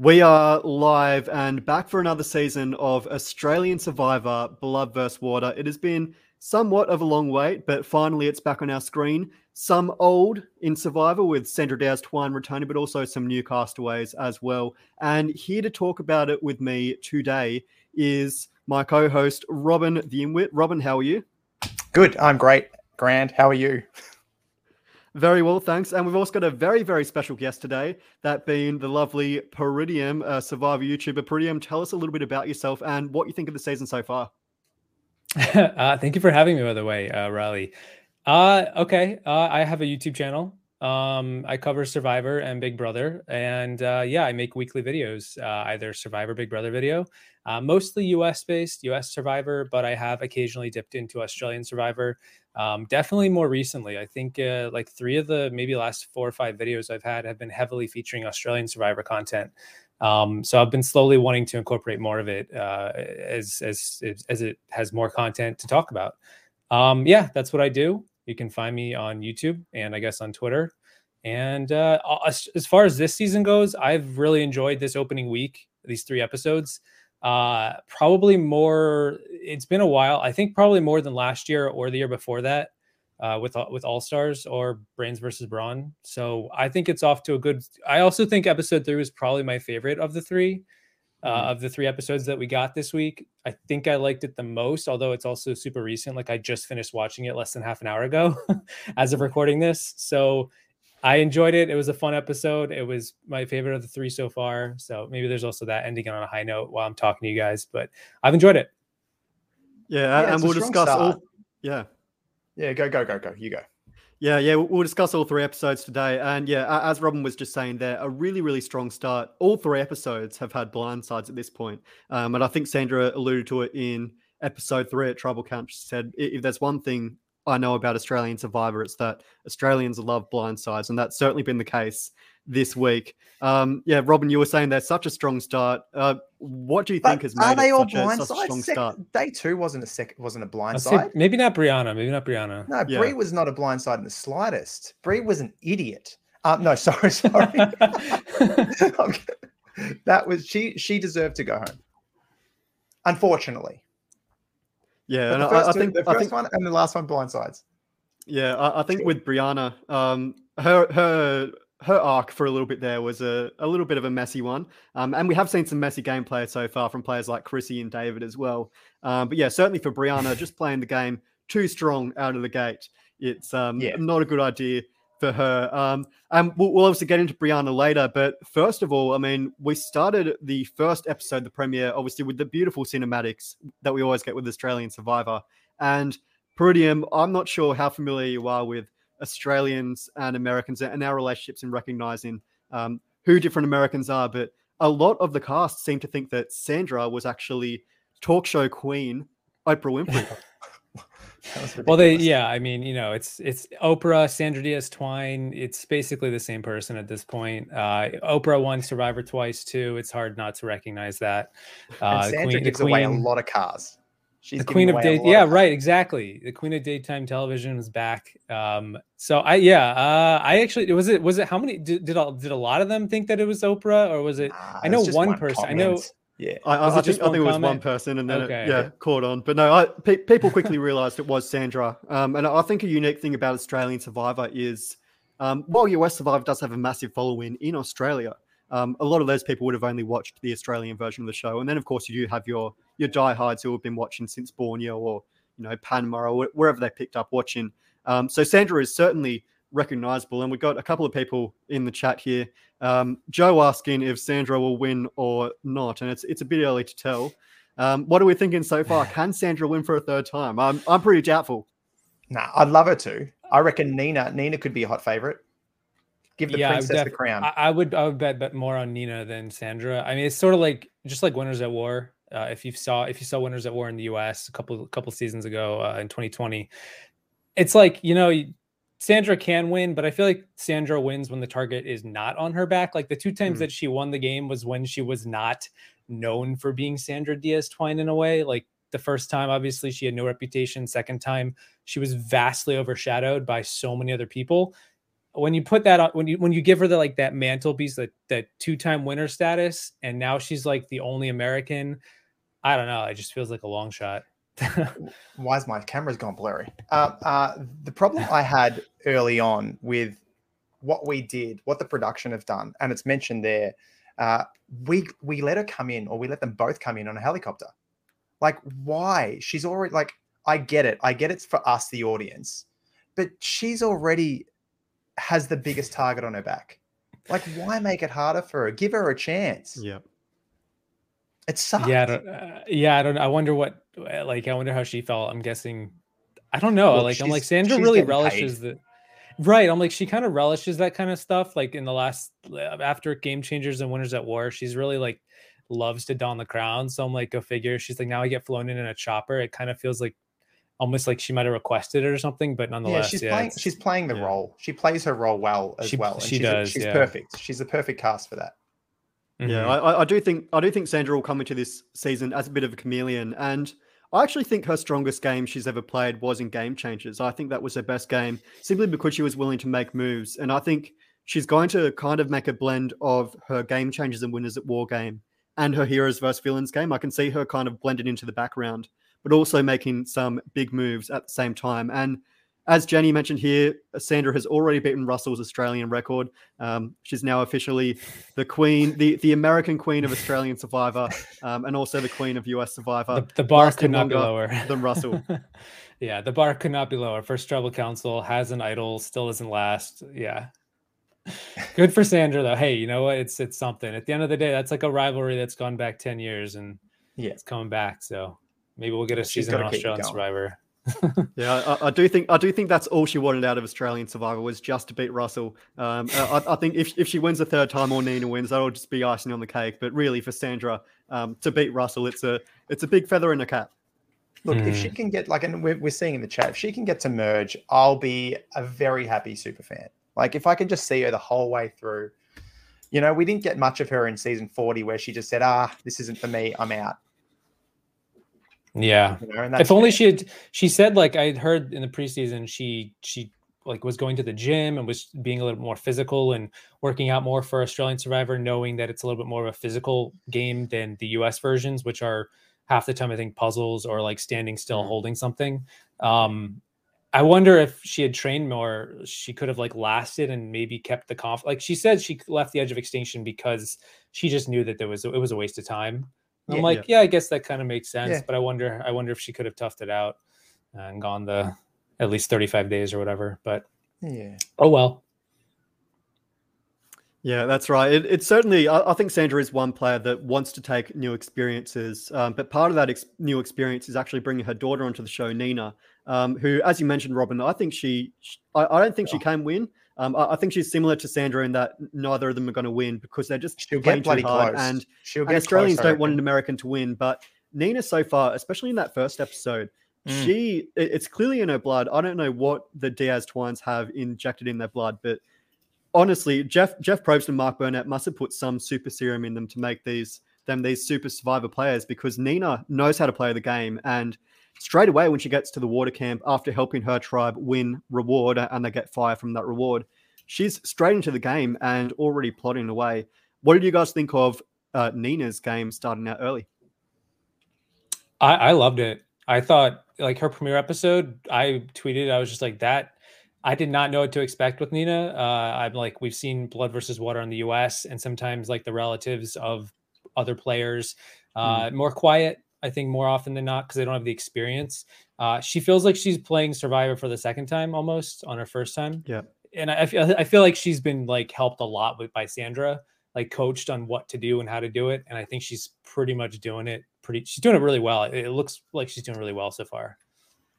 We are live and back for another season of Australian Survivor Blood vs. Water. It has been somewhat of a long wait, but finally it's back on our screen. Some old in Survivor with Sandra Diaz Twine returning, but also some new castaways as well. And here to talk about it with me today is my co host, Robin the Inwit. Robin, how are you? Good. I'm great. Grand. How are you? Very well, thanks. And we've also got a very, very special guest today, that being the lovely Peridium, uh, Survivor YouTuber. Peridium, tell us a little bit about yourself and what you think of the season so far. uh, thank you for having me, by the way, uh, Riley. Uh, okay, uh, I have a YouTube channel. Um, I cover Survivor and Big Brother, and uh, yeah, I make weekly videos, either Survivor, Big Brother video, mostly US based, US Survivor, but I have occasionally dipped into Australian Survivor. Um, definitely more recently, I think uh, like three of the maybe last four or five videos I've had have been heavily featuring Australian Survivor content. Um, so I've been slowly wanting to incorporate more of it uh, as, as as it has more content to talk about. Um, yeah, that's what I do. You can find me on YouTube and I guess on Twitter. And uh, as far as this season goes, I've really enjoyed this opening week, these three episodes uh probably more it's been a while i think probably more than last year or the year before that uh with with all stars or brains versus brawn so i think it's off to a good i also think episode three was probably my favorite of the three uh, mm-hmm. of the three episodes that we got this week. I think i liked it the most although it's also super recent like i just finished watching it less than half an hour ago as of recording this. So I enjoyed it. It was a fun episode. It was my favorite of the three so far. So maybe there's also that ending on a high note while I'm talking to you guys, but I've enjoyed it. Yeah, yeah and we'll discuss start. all. Yeah. Yeah, go, go, go, go. You go. Yeah, yeah, we'll discuss all three episodes today. And yeah, as Robin was just saying there, a really, really strong start. All three episodes have had blindsides at this point. Um, and I think Sandra alluded to it in episode three at Tribal Count. She said, if there's one thing I know about Australian Survivor. It's that Australians love blindsides, and that's certainly been the case this week. Um, yeah, Robin, you were saying there's such a strong start. Uh, what do you think but has made are they all blind such a strong Sec- start? Day two wasn't a sec- wasn't a blind side. Maybe not Brianna. Maybe not Brianna. No, yeah. Brie was not a blind side in the slightest. Brie was an idiot. Uh, no, sorry, sorry. that was she. She deserved to go home. Unfortunately. Yeah, and I, I, think the first think, one and the last one blindsides. Yeah, I, I think with Brianna, um, her her her arc for a little bit there was a, a little bit of a messy one. Um, and we have seen some messy gameplay so far from players like Chrissy and David as well. Um, but yeah, certainly for Brianna, just playing the game too strong out of the gate, it's um, yeah. not a good idea for her. Um, and we'll, we'll, obviously get into Brianna later. But first of all, I mean, we started the first episode, the premiere, obviously with the beautiful cinematics that we always get with Australian Survivor. And Peridium, I'm not sure how familiar you are with Australians and Americans and our relationships in recognizing um, who different Americans are. But a lot of the cast seem to think that Sandra was actually talk show queen Oprah Winfrey. well, they yeah, I mean, you know, it's it's Oprah, Sandra Diaz Twine. It's basically the same person at this point. Uh, Oprah won Survivor twice too. It's hard not to recognize that. Uh, and Sandra queen, gives queen, away a lot of cars. She's the queen of day. Yeah, of right. Exactly. The queen of daytime television is back. Um, so I yeah, uh, I actually was it was it how many did did a, did a lot of them think that it was Oprah or was it? Uh, I know one, one person. Comment. I know yeah, I, I, I think, I think it was one person, and then okay. it, yeah, caught on. But no, I, pe- people quickly realised it was Sandra. Um, and I think a unique thing about Australian Survivor is, um, while US Survivor does have a massive following in Australia, um, a lot of those people would have only watched the Australian version of the show. And then, of course, you do have your your diehards who have been watching since Borneo or you know Panama or wherever they picked up watching. Um, so Sandra is certainly recognizable. And we've got a couple of people in the chat here. Um, Joe asking if Sandra will win or not, and it's it's a bit early to tell. Um, what are we thinking so far? Can Sandra win for a third time? I'm I'm pretty doubtful. Nah, I'd love her to. I reckon Nina Nina could be a hot favorite. Give the yeah, princess def- the crown. I, I, would I would bet bet more on Nina than Sandra. I mean, it's sort of like just like Winners at War. Uh, if you saw if you saw Winners at War in the U.S. a couple couple seasons ago uh, in 2020, it's like you know Sandra can win, but I feel like Sandra wins when the target is not on her back. Like the two times mm. that she won the game was when she was not known for being Sandra Diaz Twine in a way. Like the first time, obviously, she had no reputation. Second time, she was vastly overshadowed by so many other people. when you put that on when you when you give her the like that mantelpiece that that two-time winner status and now she's like the only american i don't know it just feels like a long shot why is my camera's gone blurry uh, uh, the problem i had early on with what we did what the production have done and it's mentioned there uh, we we let her come in or we let them both come in on a helicopter like why she's already like i get it i get it's for us the audience but she's already has the biggest target on her back. Like, why make it harder for her? Give her a chance. Yeah. It sucks. Yeah, I don't, uh, yeah. I don't. I wonder what. Uh, like, I wonder how she felt. I'm guessing. I don't know. like, I'm like Sandra really relishes the. Right. I'm like she kind of relishes that kind of stuff. Like in the last uh, after Game Changers and Winners at War, she's really like loves to don the crown. So I'm like, go figure. She's like, now I get flown in in a chopper. It kind of feels like almost like she might have requested it or something, but nonetheless, yeah, she's yeah, playing. She's playing the yeah. role. She plays her role well as she, well. she she's, does. She's perfect. She's the perfect cast for that. Mm-hmm. Yeah, I, I, do think I do think Sandra will come into this season as a bit of a chameleon, and I actually think her strongest game she's ever played was in Game Changers. I think that was her best game, simply because she was willing to make moves, and I think she's going to kind of make a blend of her Game Changers and Winners at War game and her Heroes versus Villains game. I can see her kind of blended into the background but also making some big moves at the same time. And as Jenny mentioned here, Sandra has already beaten Russell's Australian record. Um, she's now officially the queen, the, the American queen of Australian Survivor, um, and also the queen of US Survivor. The, the bar could not be lower than Russell. yeah, the bar could not be lower. First Tribal Council has an idol, still doesn't last. Yeah. Good for Sandra though. Hey, you know what? It's it's something. At the end of the day, that's like a rivalry that's gone back 10 years and yeah, it's coming back. So Maybe we'll get a season on Australian Survivor. yeah, I, I, do think I do think that's all she wanted out of Australian Survivor was just to beat Russell. Um, I, I, think if, if she wins a third time or Nina wins, that'll just be icing on the cake. But really, for Sandra um, to beat Russell, it's a it's a big feather in the cap. Look, mm. if she hmm. can get like, and we're, we're seeing in the chat, if she can get to merge, I'll be a very happy super fan. Like, if I can just see her the whole way through, you know, we didn't get much of her in season 40 where she just said, ah, this isn't for me, I'm out. Yeah. You know, if only she had she said like I had heard in the preseason she she like was going to the gym and was being a little more physical and working out more for Australian Survivor, knowing that it's a little bit more of a physical game than the US versions, which are half the time I think puzzles or like standing still mm-hmm. holding something. Um I wonder if she had trained more, she could have like lasted and maybe kept the conf. Like she said, she left the edge of extinction because she just knew that there was it was a waste of time. I'm yeah, like, yeah. yeah. I guess that kind of makes sense. Yeah. But I wonder, I wonder if she could have toughed it out and gone the at least 35 days or whatever. But yeah, oh well. Yeah, that's right. It, it's certainly, I, I, think Sandra is one player that wants to take new experiences. Um, but part of that ex- new experience is actually bringing her daughter onto the show, Nina, um, who, as you mentioned, Robin, I think she, she I, I, don't think she oh. can win. Um, I, I, think she's similar to Sandra in that neither of them are going to win because they're just She'll get bloody hard, close. and, and Australians close, don't want an American to win. But Nina, so far, especially in that first episode, mm. she it, it's clearly in her blood. I don't know what the Diaz twins have injected in their blood, but honestly, Jeff Jeff Probst and Mark Burnett must have put some super serum in them to make these them these super survivor players because Nina knows how to play the game and straight away when she gets to the water camp after helping her tribe win reward and they get fire from that reward, she's straight into the game and already plotting away. What did you guys think of uh, Nina's game starting out early? I, I loved it. I thought like her premiere episode, I tweeted, I was just like that. I did not know what to expect with Nina. Uh, I'm like, we've seen Blood versus Water in the US, and sometimes like the relatives of other players, uh, mm. more quiet, I think more often than not because they don't have the experience. Uh, she feels like she's playing Survivor for the second time almost on her first time. Yeah, and I, feel I feel like she's been like helped a lot with by Sandra, like coached on what to do and how to do it, and I think she's pretty much doing it. Pretty, she's doing it really well. It, it looks like she's doing really well so far.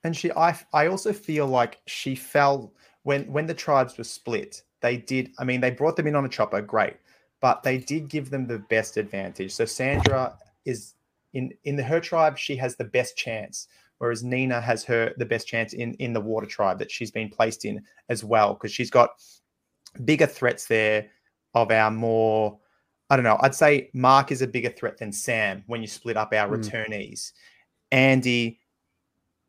And she, I, I also feel like she fell when when the tribes were split. They did. I mean, they brought them in on a chopper, great, but they did give them the best advantage. So Sandra is in in the her tribe she has the best chance whereas nina has her the best chance in in the water tribe that she's been placed in as well because she's got bigger threats there of our more i don't know i'd say mark is a bigger threat than sam when you split up our mm. returnees andy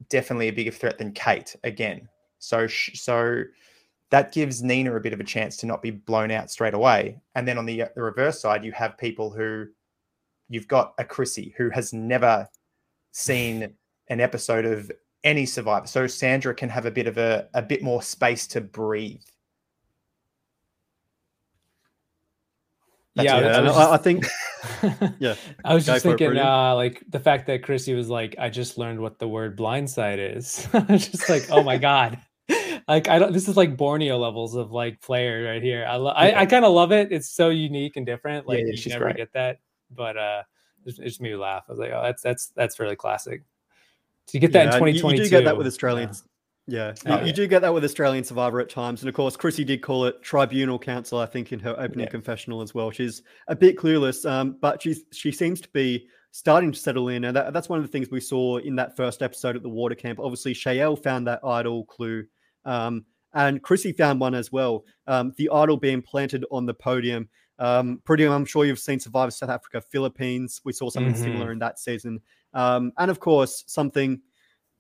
definitely a bigger threat than kate again so so that gives Nina a bit of a chance to not be blown out straight away. And then on the, the reverse side, you have people who you've got a Chrissy who has never seen an episode of any survivor. So Sandra can have a bit of a, a bit more space to breathe. That's yeah, I, just, I, think. yeah, I was just thinking, uh, like the fact that Chrissy was like, "I just learned what the word blindside is." I was just like, "Oh my god!" like I don't. This is like Borneo levels of like player right here. I lo- I, I kind of love it. It's so unique and different. Like yeah, yeah, you never great. get that. But uh, it just made me laugh. I was like, "Oh, that's that's that's really classic." So you get that yeah, in 2022. You, you do get that with Australians. Yeah, you, oh, you, do get that with Australian Survivor at times, and of course, Chrissy did call it Tribunal Council. I think in her opening yeah. confessional as well. She's a bit clueless, um, but she's she seems to be starting to settle in, and that, that's one of the things we saw in that first episode at the water camp. Obviously, Chayelle found that idol clue, um, and Chrissy found one as well. Um, the idol being planted on the podium. Um, pretty, I'm sure you've seen Survivor South Africa, Philippines. We saw something mm-hmm. similar in that season, um, and of course, something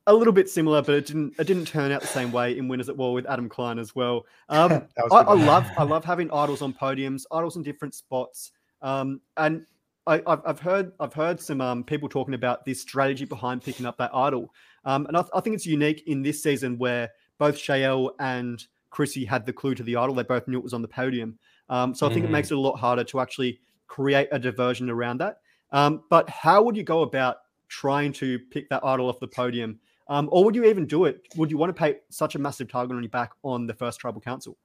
a little bit similar, but it didn't it didn't turn out the same way in Winners at War with Adam Klein as well. Um, I, I, love I love having idols on podiums, idols in different spots, um, and I, have heard I've heard some um, people talking about this strategy behind picking up that idol, um, and I, I, think it's unique in this season where both Chayelle and Chrissy had the clue to the idol. They both knew it was on the podium, um, so I think mm. it makes it a lot harder to actually create a diversion around that. Um, but how would you go about trying to pick that idol off the podium? Um, or would you even do it? Would you want to pay such a massive target on your back on the first tribal council?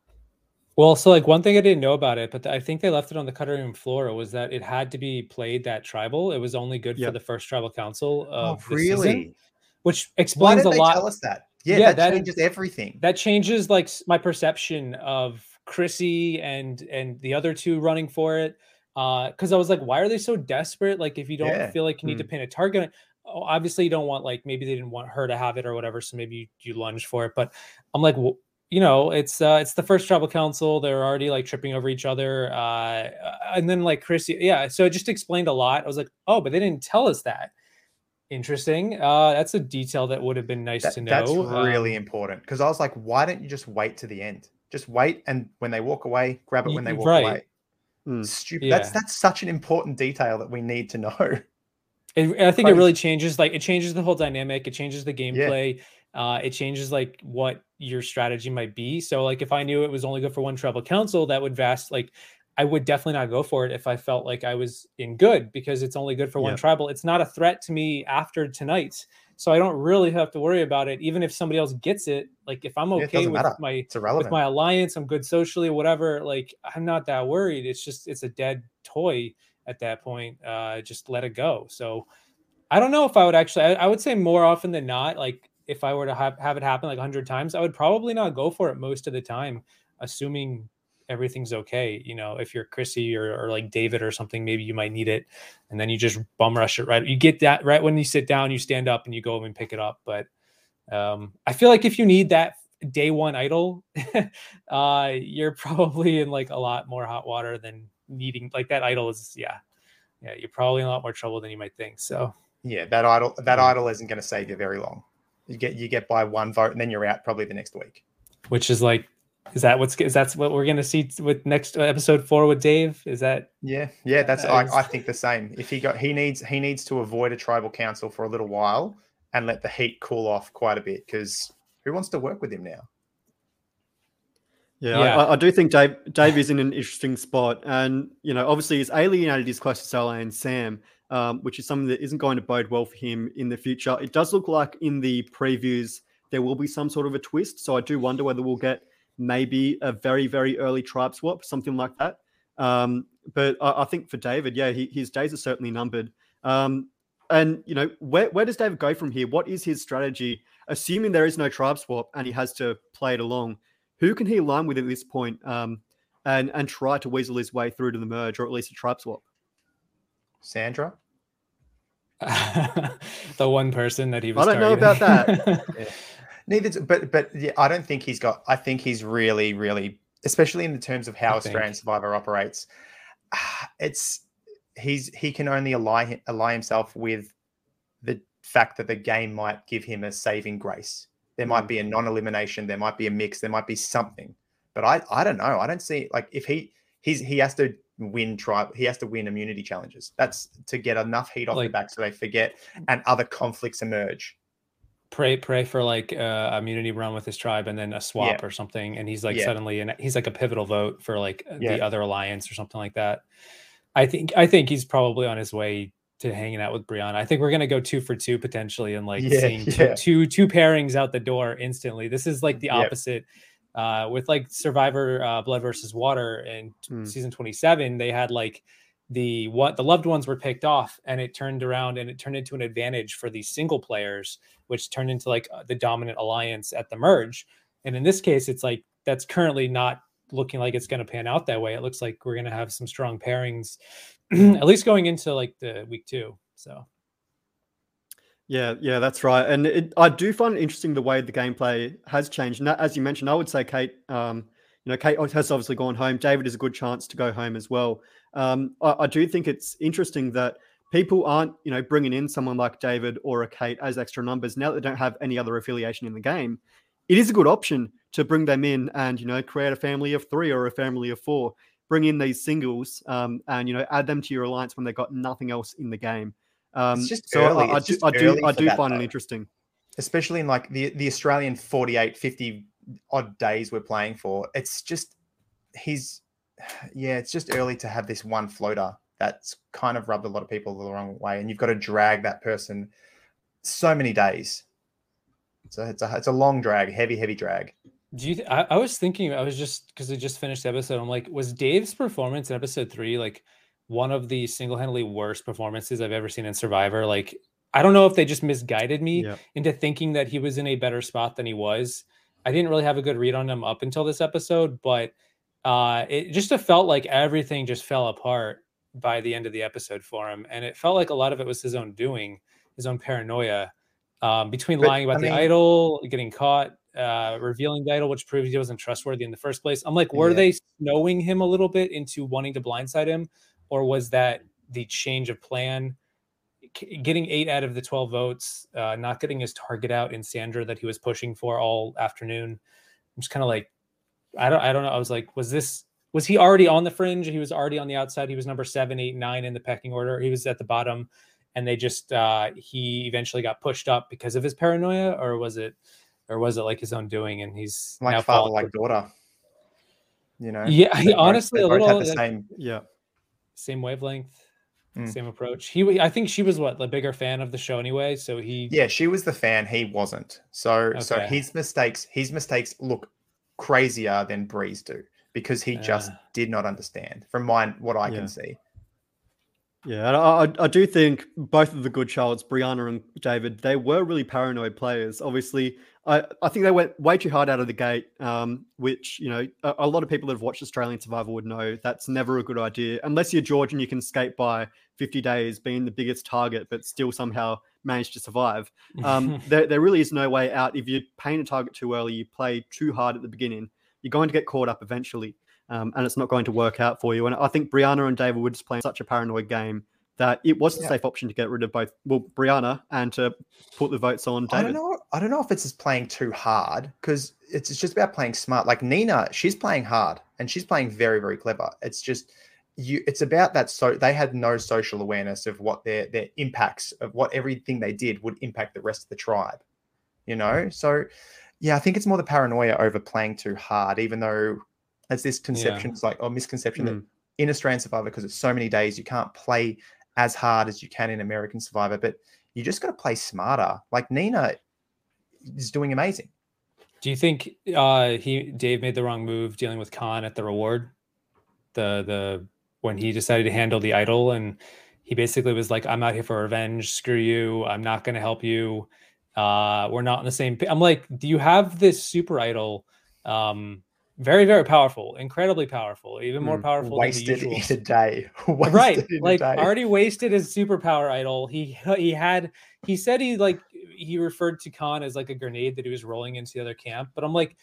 Well, so like one thing I didn't know about it, but I think they left it on the cutting room floor was that it had to be played that tribal. It was only good yep. for the first tribal council of oh, really? Season, which explains a lot. Tell us that. Yeah, yeah that, that changes everything. That changes like my perception of Chrissy and and the other two running for it. Uh, because I was like, why are they so desperate? Like, if you don't yeah. feel like you need mm. to pin a target, obviously you don't want like maybe they didn't want her to have it or whatever so maybe you, you lunge for it but i'm like well, you know it's uh it's the first tribal council they're already like tripping over each other uh and then like chris yeah so it just explained a lot i was like oh but they didn't tell us that interesting uh that's a detail that would have been nice that, to know that's really um, important because i was like why don't you just wait to the end just wait and when they walk away grab it when they walk right. away mm. stupid yeah. that's that's such an important detail that we need to know It, I think it really changes. Like it changes the whole dynamic. It changes the gameplay. Yeah. Uh, it changes like what your strategy might be. So like if I knew it was only good for one tribal council, that would vast like I would definitely not go for it if I felt like I was in good because it's only good for yeah. one tribal. It's not a threat to me after tonight. So I don't really have to worry about it. Even if somebody else gets it, like if I'm okay yeah, with matter. my with my alliance, I'm good socially, whatever. Like I'm not that worried. It's just it's a dead toy at that point. Uh, just let it go. So I don't know if I would actually. I, I, would say more often than not, like if I were to have have it happen like hundred times, I would probably not go for it most of the time, assuming everything's okay. You know, if you're Chrissy or, or like David or something, maybe you might need it, and then you just bum rush it right. You get that right when you sit down, you stand up and you go and pick it up. But um, I feel like if you need that day one idol, uh, you're probably in like a lot more hot water than needing like that idol is yeah yeah you're probably in a lot more trouble than you might think so yeah that idol that idol isn't going to save you very long you get you get by one vote and then you're out probably the next week which is like is that what's is that's what we're going to see with next episode four with dave? Is that yeah yeah that's I, I think the same. If he got he needs he needs to avoid a tribal council for a little while and let the heat cool off quite a bit because who wants to work with him now? Yeah, yeah. I, I, do think Dave Dave is in an interesting spot, and you know, obviously, he's alienated his closest ally and Sam, um, which is something that isn't going to bode well for him in the future. It does look like in the previews there will be some sort of a twist, so I do wonder whether we'll get maybe a very very early tribe swap, something like that. Um, but I, I, think for David, yeah, he, his days are certainly numbered. Um, and you know, where where does David go from here? What is his strategy, assuming there is no tribe swap and he has to play it along? Who can he align with at this point, um, and and try to weasel his way through to the merge or at least a tribe swap? Sandra. the one person that he was. I don't targeting. know about that. yeah. Neither, but but yeah, I don't think he's got. I think he's really, really, especially in the terms of how I Australian think. Survivor operates. It's he's he can only ally ally himself with the fact that the game might give him a saving grace. There might mm. be a non-elimination. There might be a mix. There might be something. But I I don't know. I don't see like if he he's he has to win tribe he has to win immunity challenges. That's to get enough heat off Like- the back so they forget and other conflicts emerge. Pray pray for like uh, a immunity run with his tribe and then a swap or something and he's like Yeah. suddenly and he's like a pivotal vote for like Yeah. the other alliance or something like that i think i think he's probably on his way to hanging out with brianna i think we're going to go two for two potentially and like Yeah, seeing yeah. two, two two pairings out the door instantly this is like the opposite uh with like survivor uh blood versus water in Hmm. season 27 they had like the what the loved ones were picked off and it turned around and it turned into an advantage for these single players which turned into like uh, the dominant alliance at the merge and in this case it's like that's currently not looking like it's going to pan out that way it looks like we're going to have some strong pairings at least going into like the week two so Yeah, yeah, that's right. And it, I do find it interesting the way the gameplay has changed. And as you mentioned, I would say Kate, um, you know, Kate has obviously gone home. David is a good chance to go home as well. Um, I, I do think it's interesting that people aren't, you know, bringing in someone like David or a Kate as extra numbers now that they don't have any other affiliation in the game. It is a good option to bring them in and you know create a family of three or a family of four. Bring in these singles um, and you know add them to your alliance when they've got nothing else in the game. Um, so I-. I, do, just I do, I do that, find it interesting. especially in like the the Australian 48 50 odd days we're playing for it's just he's yeah it's just early to have this one floater that's kind of rubbed a lot of people the wrong way and you've got to drag that person so many days so it's a it's a long drag heavy heavy drag Do you? Th- I, I was thinking. I was just because I just finished the episode. I'm like, was Dave's performance in episode three like one of the single-handedly worst performances I've ever seen in Survivor? Like, I don't know if they just misguided me Yeah. into thinking that he was in a better spot than he was. I didn't really have a good read on him up until this episode, but uh, it just felt like everything just fell apart by the end of the episode for him, and it felt like a lot of it was his own doing, his own paranoia. Um, between But, lying about I the mean- idol, getting caught, uh, revealing the idol, which proved he wasn't trustworthy in the first place. I'm like, were Yeah. they snowing him a little bit into wanting to blindside him, or was that the change of plan? Getting eight out of the 12 votes, uh, not getting his target out in Sandra that he was pushing for all afternoon. I'm just kind of like, I don't, I don't know. I was like, was this, was he already on the fringe? He was already on the outside. He was number seven, eight, nine in the pecking order. He was at the bottom, and they just, uh, he eventually got pushed up because of his paranoia, or was it, or was it like his own doing? And he's like father like daughter you know Yeah, both- honestly they a both little had the like, same Yeah. same wavelength, Mm. same approach. He, I think she was what the bigger fan of the show anyway. So he, Yeah, she was the fan. He wasn't. So so his mistakes, his mistakes look crazier than Brie's do because he just Ah. did not understand from mine what I Yeah. can see. Yeah, I, I- do think both of the good Charlottes, Brianna and David, they were really paranoid players. Obviously, I, I think they went way too hard out of the gate, um, which, you know, a, a lot of people that have watched Australian Survivor would know that's never a good idea. Unless you're George and you can skate by 50 days being the biggest target, but still somehow manage to survive. Um, there, there really is no way out. If you paint a target too early, you play too hard at the beginning, you're going to get caught up eventually um, and it's not going to work out for you. And I think Brianna and David were just playing such a paranoid game that it was the Yeah. safe option to get rid of both, well, Brianna and to put the votes on David. I don't know. I don't know if it's just playing too hard because it's, it's just about playing smart. Like Nina, she's playing hard and she's playing very very clever. It's just you. It's about that. So they had no social awareness of what their their impacts of what everything they did would impact the rest of the tribe. You know. So yeah, I think it's more the paranoia over playing too hard, even though there's this conception, it's like or misconception that Mm. in Australian Survivor because it's so many days you can't play as hard as you can in American Survivor, but you just got to play smarter. Like Nina is doing amazing. Do you think uh he Dave made the wrong move dealing with Khan at the reward? The the when he decided to handle the idol and he basically was like, I'm out here for revenge, screw you, I'm not gonna help you. Uh we're not on the same pa-" I'm like, do you have this super idol? Um very, very powerful, incredibly powerful, even more Mm, powerful Wasted than the in usual a day. Wasted right in like day. already wasted his superpower idol he he had he said he like he referred to khan as like a grenade that he was rolling into the other camp but i'm like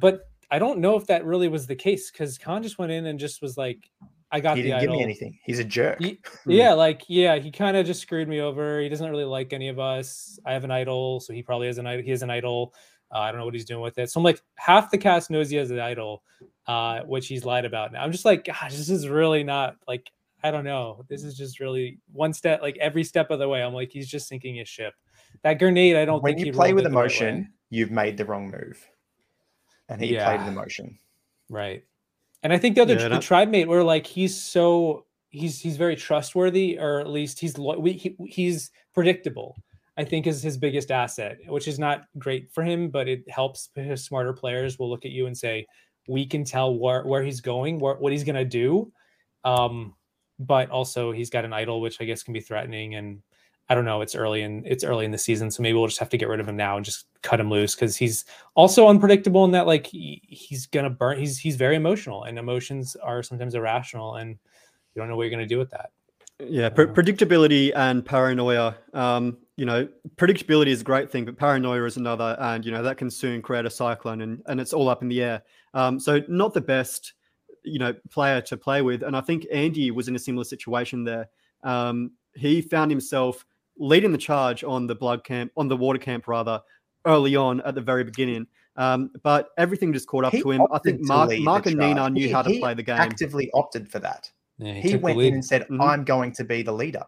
but i don't know if that really was the case because khan just went in and just was like i got he didn't give me anything. He's a jerk. Ye- Hmm. yeah like yeah he kind of just screwed me over he doesn't really like any of us i have an idol so he probably has an idol he has an idol uh, i don't know what he's doing with it so i'm like half the cast knows he has an idol uh, which he's lied about. Now I'm just like, gosh, this is really not like I don't know. This is just really one step, like every step of the way. I'm like, he's just sinking his ship. That grenade, I don't think. when think you play with it the right emotion, you've made the wrong move. And he played with emotion. Right. And I think the other Yeah, the that- tribe mate were like he's so he's he's very trustworthy, or at least he's lo- we, he, he's predictable. I think is his biggest asset, which is not great for him, but it helps because smarter players will look at you and say, "We can tell where where he's going, where, what he's gonna do." Um, but also he's got an idol, which I guess can be threatening. And I don't know. It's early in it's early in the season, so maybe we'll just have to get rid of him now and just cut him loose because he's also unpredictable in that like he, he's gonna burn. He's he's very emotional, and emotions are sometimes irrational, and you don't know what you're gonna do with that. Yeah, pre- predictability and paranoia. Um, you know, predictability is a great thing, but paranoia is another, and you know that can soon create a cyclone, and and it's all up in the air. Um, so not the best, you know, player to play with, and I think Andy was in a similar situation there. Um, he found himself leading the charge on the blood camp, on the water camp rather, early on at the very beginning. Um, but everything just caught up He to him. I think Mark, Mark and Nina knew He- how to play the game. Actively opted for that. Yeah, He took the went in and said, Mhm. I'm going to be the leader.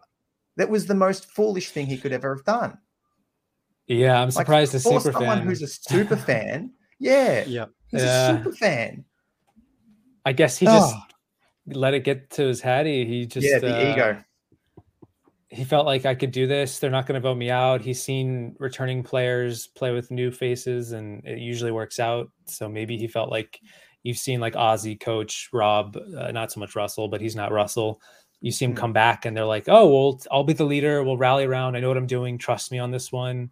That was the most foolish thing he could ever have done. yeah, I'm surprised the for super someone fan. who's a super fan, yeah, Yeah. he's Yeah. a super fan. I guess he just Oh, let it get to his head. He, he just yeah, the uh, ego. he felt like I could do this. They're not going to vote me out. He's seen returning players play with new faces, and it usually works out. So maybe he felt like you've seen like Ozzy coach Rob, uh, not so much Russell, but he's not Russell. You see him Hmm. come back, and they're like, "Oh, well, I'll be the leader. We'll rally around. I know what I'm doing. Trust me on this one."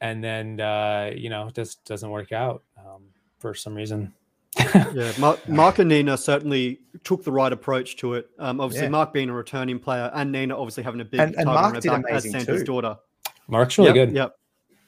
And then uh, you know, it just doesn't work out um, for some reason. Yeah, Mark, Mark and Nina certainly took the right approach to it. Um, obviously, Yeah. Mark being a returning player, and Nina obviously having a big And- and target on Mark her did back as amazing Santa's too. daughter. Mark's really Yep, good. Yep.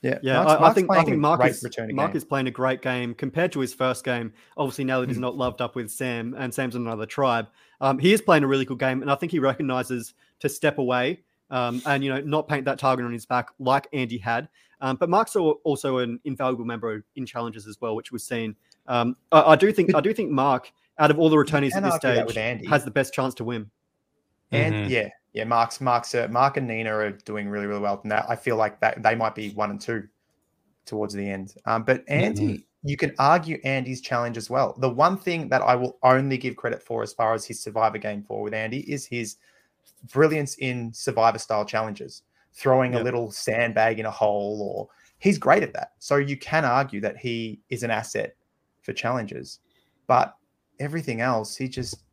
Yeah, Yeah, Mark's- I, I think I think Mark is Mark game. is playing a great game compared to his first game. Obviously, now that he's Mm. not loved up with Sam, and Sam's in another tribe, um, he is playing a really good game, and I think he recognizes to step away um, and you know not paint that target on his back like Andy had. Um, but Mark's also an invaluable member in challenges as well, which we've seen. Um, I, I do think I do think Mark, out of all the returnees at this argue that with stage, has the best chance to win. And Mhm. yeah, yeah, Mark's Mark's uh, Mark and Nina are doing really really well. Now I feel like that they might be one and two towards the end. Um, but Andy, you can argue Andy's challenge as well. The one thing that I will only give credit for as far as his Survivor game for with Andy is his brilliance in Survivor style challenges, throwing a little sandbag in a hole, or he's great at that. So you can argue that he is an asset for challenges, but everything else, he just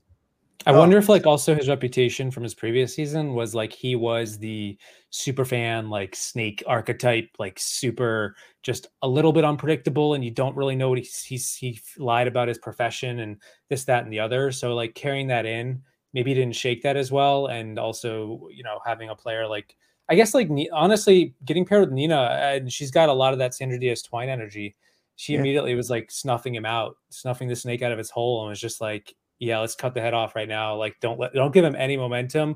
I Oh. wonder if like also his reputation from his previous season was like he was the super fan, like snake archetype, like super just a little bit unpredictable, and you don't really know what he's, he's he lied about his profession and this, that, and the other. So like carrying that in, maybe didn't shake that as well, and also you know having a player like I guess like honestly getting paired with Nina, uh, and she's got a lot of that Sandra Diaz Twine energy. She Yeah. immediately was like snuffing him out, snuffing the snake out of his hole, and was just like, "Yeah, let's cut the head off right now. Like, don't let, don't give him any momentum."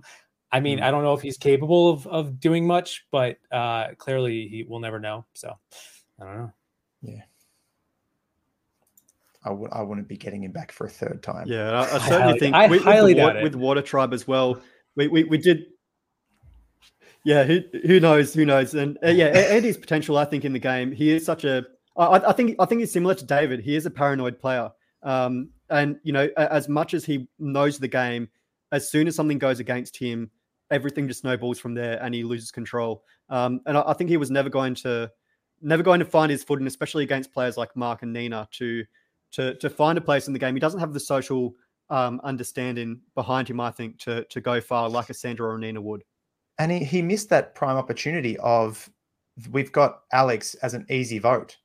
I mean, Mm. I don't know if he's capable of of doing much, but uh clearly he will never know. So, I don't know. Yeah. I w- I wouldn't be getting him back for a third time. Yeah, I, I I certainly highly- think I with, with, highly the, wa- doubt it. with Water Tribe as well. We, we, we did. Yeah, who, who knows? Who knows? And uh, yeah, A- Andy's potential, I think, in the game, he is such a. I, I think I think he's similar to David. He is a paranoid player, um, and you know, as much as he knows the game, as soon as something goes against him, everything just snowballs from there, and he loses control. Um, and I, I think he was never going to, never going to find his footing, especially against players like Mark and Nina, to to to find a place in the game. He doesn't have the social um, understanding behind him, I think, to to go far like a Sandra or a Nina would. And he, he missed that prime opportunity of we've got Alex as an easy vote.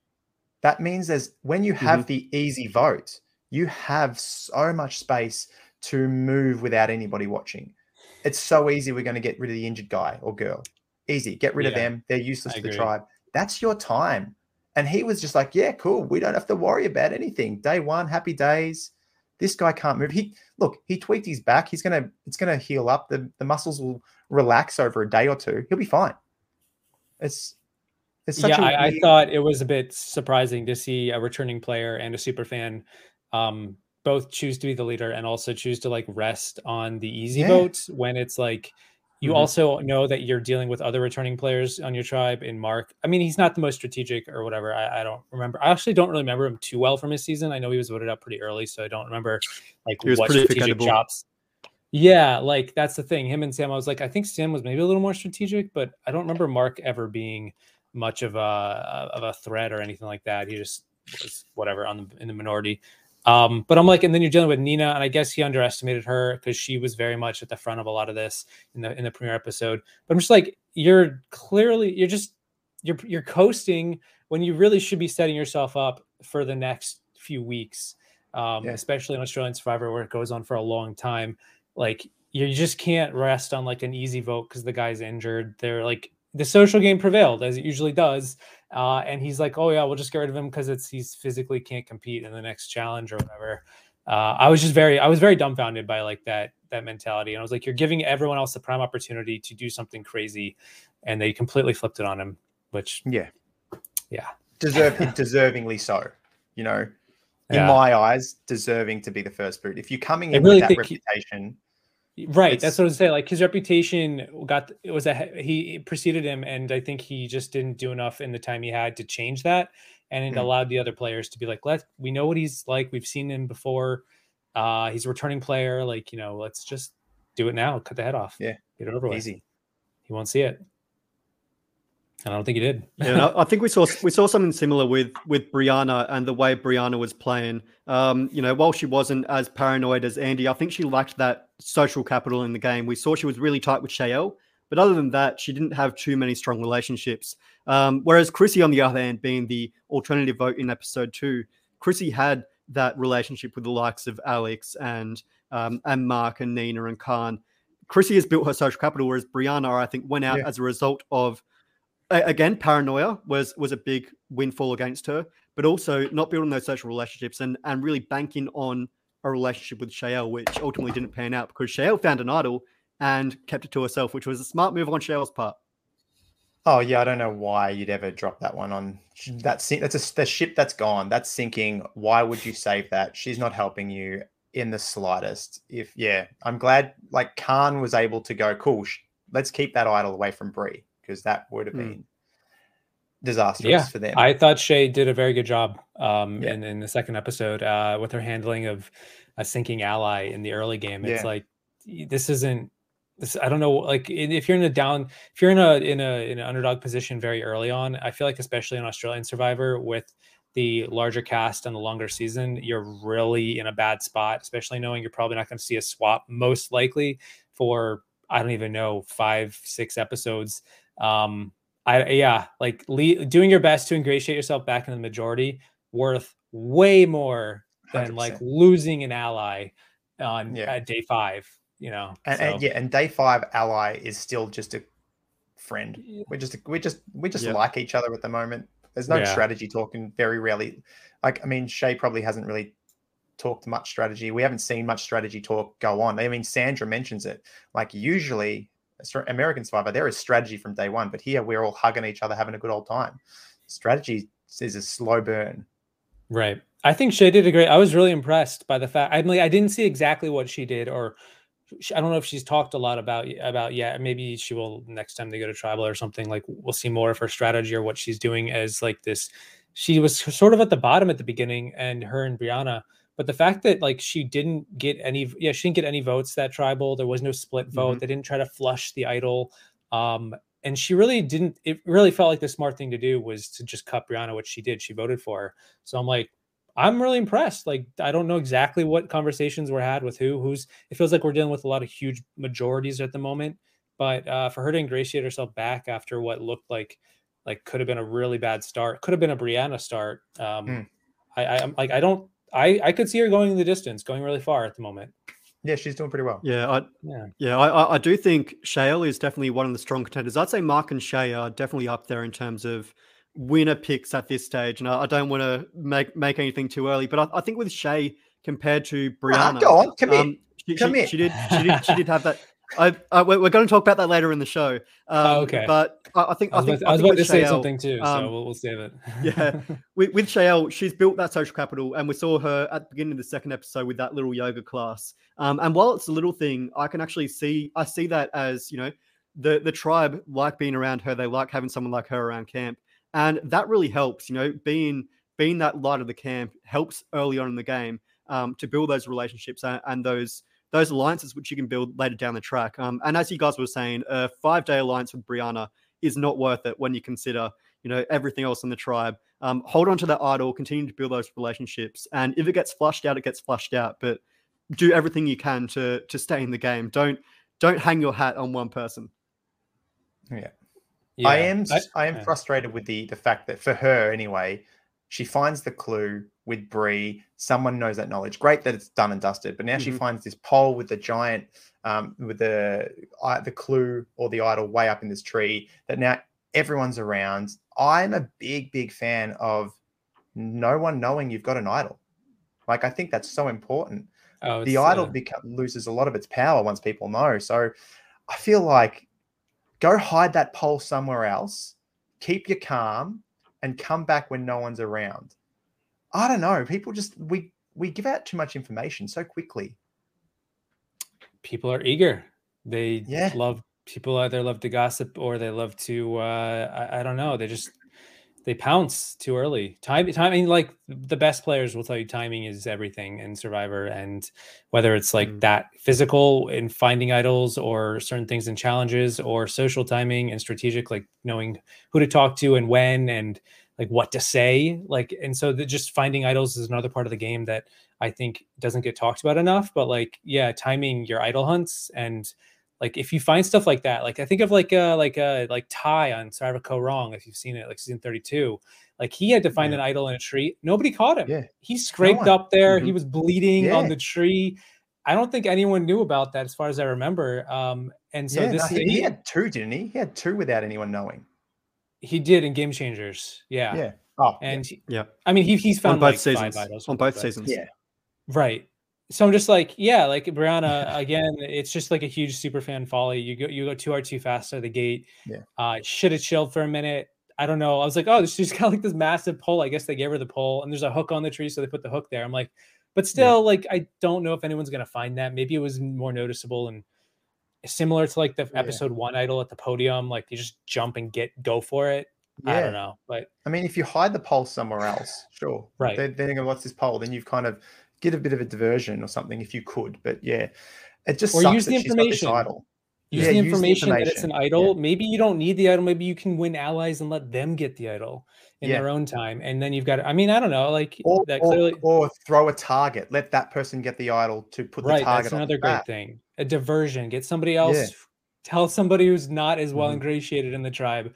That means there's when you have the easy vote, you have so much space to move without anybody watching. It's so easy. We're going to get rid of the injured guy or girl. Easy. Get rid of them. They're useless I to the tribe. That's your time. And he was just like, yeah, cool. We don't have to worry about anything. Day one, happy days. This guy can't move. He look, he tweaked his back. He's gonna, it's gonna heal up. The the muscles will relax over a day or two. He'll be fine. It's it's such yeah, a I, thought it was a bit surprising to see a returning player and a super fan um, both choose to be the leader and also choose to like rest on the easy Yeah. votes when it's like you Mhm. also know that you're dealing with other returning players on your tribe in Mark. I mean, he's not the most strategic or whatever. I, I don't remember. I actually don't really remember him too well from his season. I know he was voted out pretty early, so I don't remember like He was what strategic chops. Yeah, like that's the thing. Him and Sam, I was like, I think Sam was maybe a little more strategic, but I don't remember Mark ever being much of a of a threat or anything like that. He just was whatever on the in the minority. Um, but I'm like, and then you're dealing with Nina, and I guess he underestimated her because she was very much at the front of a lot of this in the in the premiere episode. But I'm just like, you're clearly you're just you're you're coasting when you really should be setting yourself up for the next few weeks, um, Yeah. especially in Australian Survivor where it goes on for a long time. Like you just can't rest on like an easy vote because the guy's injured. They're like the social game prevailed as it usually does, uh, and he's like, "Oh yeah, we'll just get rid of him because it's he's physically can't compete in the next challenge or whatever." Uh, I was just very, I was very dumbfounded by like that that mentality, and I was like, "You're giving everyone else the prime opportunity to do something crazy," and they completely flipped it on him. Which, Yeah. Yeah. Deserve, deservingly so. You know, in Yeah. my eyes, deserving to be the first boot. If you're coming in really with that think he- reputation, right, It's- that's what I was saying. Like his reputation got it was a he preceded him, and I think he just didn't do enough in the time he had to change that, and it Mm. allowed the other players to be like, "Let we know what he's like. We've seen him before. Uh, he's a returning player. Like you know, let's just do it now. Cut the head off. Yeah. get it over with. easy. He won't see it. And I don't think he did. Yeah, I, I think we saw we saw something similar with with Brianna and the way Brianna was playing. Um, you know, while she wasn't as paranoid as Andy, I think she lacked that social capital in the game. We saw she was really tight with Shael, but other than that, she didn't have too many strong relationships. Um, whereas Chrissy, on the other hand, being the alternative vote in episode two, Chrissy had that relationship with the likes of Alex and um, and Mark and Nina and Khan. Chrissy has built her social capital, whereas Brianna, I think, went out Yeah. as a result of a- again paranoia was was a big windfall against her, but also not building those social relationships and and really banking on a relationship with Shael, which ultimately didn't pan out because Shael found an idol and kept it to herself, which was a smart move on Shael's part. Oh yeah, I don't know why you'd ever drop that one on. that. that's a the ship that's gone. That's sinking. Why would you save that? She's not helping you in the slightest. If yeah, I'm glad like Khan was able to go. Cool. sh- Let's keep that idol away from Brie because that would have Hmm. been disastrous Yeah, for them. I thought Shay did a very good job um, Yeah. in, in the second episode uh, with her handling of a sinking ally in the early game. It's Yeah. like this isn't this. I don't know. Like if you're in a down, if you're in a in a in an underdog position very early on, I feel like especially in Australian Survivor with the larger cast and the longer season, you're really in a bad spot. Especially knowing you're probably not going to see a swap most likely for I don't even know five six episodes. Um, I yeah, like le- doing your best to ingratiate yourself back in the majority worth way more than like 100%. losing an ally on Yeah. day five. You know, and, so- and yeah, and day five ally is still just a friend. We're just we're just we just Yeah. like each other at the moment. There's no Yeah. strategy talking. Very rarely, like I mean, Shay probably hasn't really talked much strategy. We haven't seen much strategy talk go on. I mean, Sandra mentions it. Like usually, American Survivor, there is strategy from day one, but here we're all hugging each other, having a good old time. Strategy is a slow burn. Right. I think Shay did a great. I was really impressed by the fact. I mean, I didn't see exactly what she did, or sh- I don't know if she's talked a lot about about yet. Maybe she will next time they go to tribal or something. Like we'll see more of her strategy or what she's doing as like this. She was sort of at the bottom at the beginning, and her and Brianna. But the fact that like she didn't get any, yeah, she didn't get any votes that tribal. There was no split vote. They didn't try to flush the idol. Um, and she really didn't. It really felt like the smart thing to do was to just cut Brianna, which she did. She voted for her. So I'm like, I'm really impressed. Like, I don't know exactly what conversations were had with who. Who's. It feels like we're dealing with a lot of huge majorities at the moment. But uh, for her to ingratiate herself back after what looked like, like could have been a really bad start, could have been a Brianna start. Um, Hmm. I, I, I'm like, I don't. I, I could see her going in the distance, going really far at the moment. Yeah, she's doing pretty well. Yeah, I, Yeah. yeah, I, I- I do think Shale is definitely one of the strong contenders. I'd say Mark and Shay are definitely up there in terms of winner picks at this stage. And I, I don't want to make make anything too early, but I, I think with Shay compared to Ah, Brianna, go on, commit. um, she, she- Commit. she did she did she did have that I, I, we're going to talk about that later in the show. Um, oh, okay. But I, I think I was, think, about, I was about to say something too, so um, we'll, we'll save it. yeah. with, with Shael, she's built that social capital, and we saw her at the beginning of the second episode with that little yoga class. Um, and while it's a little thing, I can actually see I see that as you know the the tribe like being around her. They like having someone like her around camp, and that really helps. You know, being being that light of the camp helps early on in the game um, to build those relationships and, and those those alliances which you can build later down the track. Um, and as you guys were saying, a five day alliance with Brianna is not worth it when you consider, you know, everything else in the tribe. Um, hold on to that idol, continue to build those relationships, and if it gets flushed out, it gets flushed out. But do everything you can to to stay in the game. Don't don't hang your hat on one person. Yeah. Yeah, I am I- I, am yeah. frustrated with the the fact that for her anyway, she finds the clue with Brie. Someone knows that knowledge. Great that it's done and dusted, but now she Mhm. finds this pole with the giant, um, with the uh, the clue or the idol way up in this tree. That now everyone's around. I'm a big big fan of no one knowing you've got an idol. Like I think that's so important Oh, the idol uh, beca- loses a lot of its power once people know. So I feel like go hide that pole somewhere else, keep your calm, and come back when no one's around. I don't know. People just we we give out too much information so quickly. people are eager. They Yeah. love people either love to gossip or they love to uh I, I don't know. They just they pounce too early. Time timing like the best players will tell you timing is everything in Survivor and whether it's like Mm. that physical in finding idols or certain things in challenges or social timing and strategic like knowing who to talk to and when and like what to say like and so the, just finding idols is another part of the game that I think doesn't get talked about enough. But like, yeah, timing your idol hunts and like if you find stuff like that, like I think of like uh like uh like Tai on Survivor Kaoh Rong, if you've seen it, like season 32. Like he had to find Yeah. an idol in a tree. Nobody caught him. Yeah. He scraped one. up there. He Mhm. was bleeding on the tree. I don't think anyone knew about that as far as I remember. Um and so yeah, this no, he, he had two, didn't he? He had two without anyone knowing. He did in Game Changers. Yeah. Yeah. Oh, yeah. And he- Yeah. I mean he he's found On found both like seasons. five idols On both but- seasons. Yeah. Right. So I'm just like, yeah, like Brianna again. It's just like a huge super fan folly. You go, you go too hard, too fast out of the gate. Yeah. Uh, should have chilled for a minute. I don't know. I was like, oh, she's got like this massive pole. I guess they gave her the pole, and there's a hook on the tree, so they put the hook there. I'm like, but still, like, I don't know if anyone's gonna find that. Maybe it was more noticeable and similar to like the Yeah. episode one idol at the podium. Like you just jump and get go for it. I don't know, but I mean, if you hide the pole somewhere else, sure. Right. Then, then you go, what's this pole? Then you've kind of get a bit of a diversion or something if you could. But yeah, it just Or sucks use the she's got this information. idol. use Yeah, the use the information that it's an information. idol. Maybe you don't need the idol. Maybe you can win allies and let them get the idol in Yeah. their own time. And then you've got, I mean, I don't know, like Or, that or, clearly, or throw a target. Let that person get the idol to put the right. target That's another the great back. thing. A diversion. Get somebody else, tell somebody who's not as well Mhm. ingratiated in the tribe,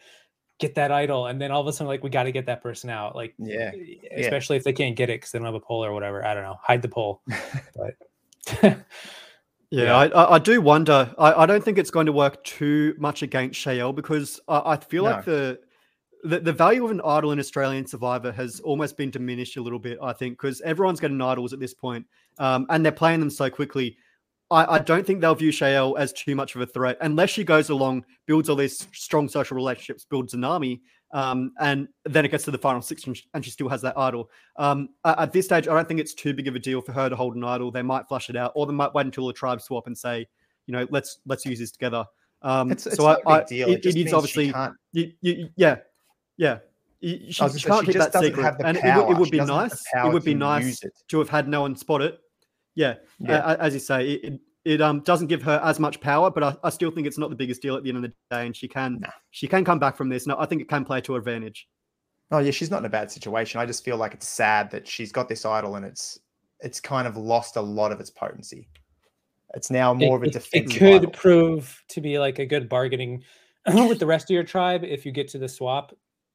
get that idol. And then all of a sudden, like, we got to get that person out. Like, Yeah. especially if they can't get it because they don't have a pole or whatever. I don't know. Hide the pole. but Yeah, Yeah. I, I, I do wonder. I, I don't think it's going to work too much against Shael because I, I feel like the, the the value of an idol in Australian Survivor has almost been diminished a little bit. I think because everyone's getting idols at this point, um, and they're playing them so quickly. I, I don't think they'll view Shael as too much of a threat unless she goes along, builds all these strong social relationships, builds an army, um, and then it gets to the final six and, sh- and she still has that idol. Um, at, this stage, I don't think it's too big of a deal for her to hold an idol. They might flush it out, or they might wait until the tribe swap and say, you know, let's let's use this together. Um, It's, it's so I, a I, big deal. it- It, it is obviously, you, you, yeah, yeah. She, she can't say, keep just that secret, have the and it, would- it would be doesn't have the nice. It would be to nice use to have had no one spot it. Yeah, Yeah. a- a- as you say, it, it, it um doesn't give her as much power, but I, I still think it's not the biggest deal at the end of the day, and she can Nah. she can come back from this. No, I think it can play to her advantage. Oh yeah, she's not in a bad situation. I just feel like it's sad that she's got this idol and it's it's kind of lost a lot of its potency. It's now more of a it, it, defensive it could idol. prove to be like a good bargaining with the rest of your tribe if you get to the swap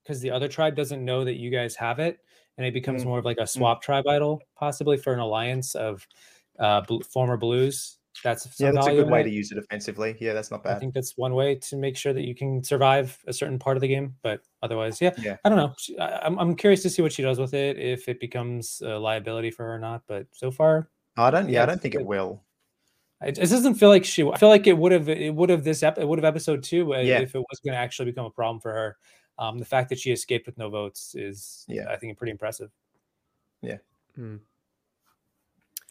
because the other tribe doesn't know that you guys have it and it becomes Mm, more of like a swap tribe idol possibly for an alliance of uh bl- former blues that's Yeah, that's a good way it. to use it offensively. Yeah, that's not bad. I think that's one way to make sure that you can survive a certain part of the game, but otherwise, yeah, Yeah. I don't know. I'm I'm curious to see what she does with it, if it becomes a liability for her or not. But so far, I don't. Yeah, I don't think it good. will. It, it doesn't feel like she. I feel like it would have. It would have this. Ep, it would have episode two uh, Yeah. if it was going to actually become a problem for her. Um, the fact that she escaped with no votes is, Yeah. I think, pretty impressive. Hmm.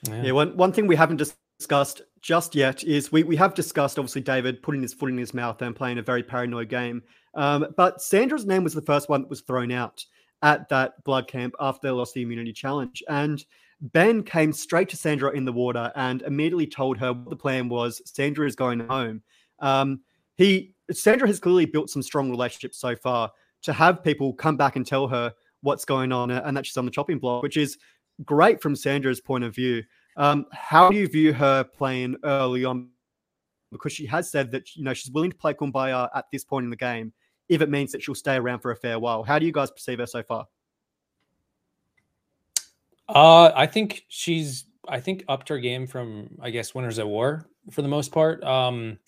Yeah. Yeah, one, one thing we haven't discussed just yet is we, we have discussed obviously David putting his foot in his mouth and playing a very paranoid game. Um, but Sandra's name was the first one that was thrown out at that blood camp after they lost the immunity challenge. And Ben came straight to Sandra in the water and immediately told her what the plan was. Sandra is going home. Um, he Sandra has clearly built some strong relationships so far to have people come back and tell her what's going on and that she's on the chopping block, which is great from Sandra's point of view. Um, how do you view her playing early on? Because she has said that you know she's willing to play Kumbaya at this point in the game if it means that she'll stay around for a fair while. How do you guys perceive her so far? Uh, I think she's I think upped her game from I guess Winners at War for the most part. Um,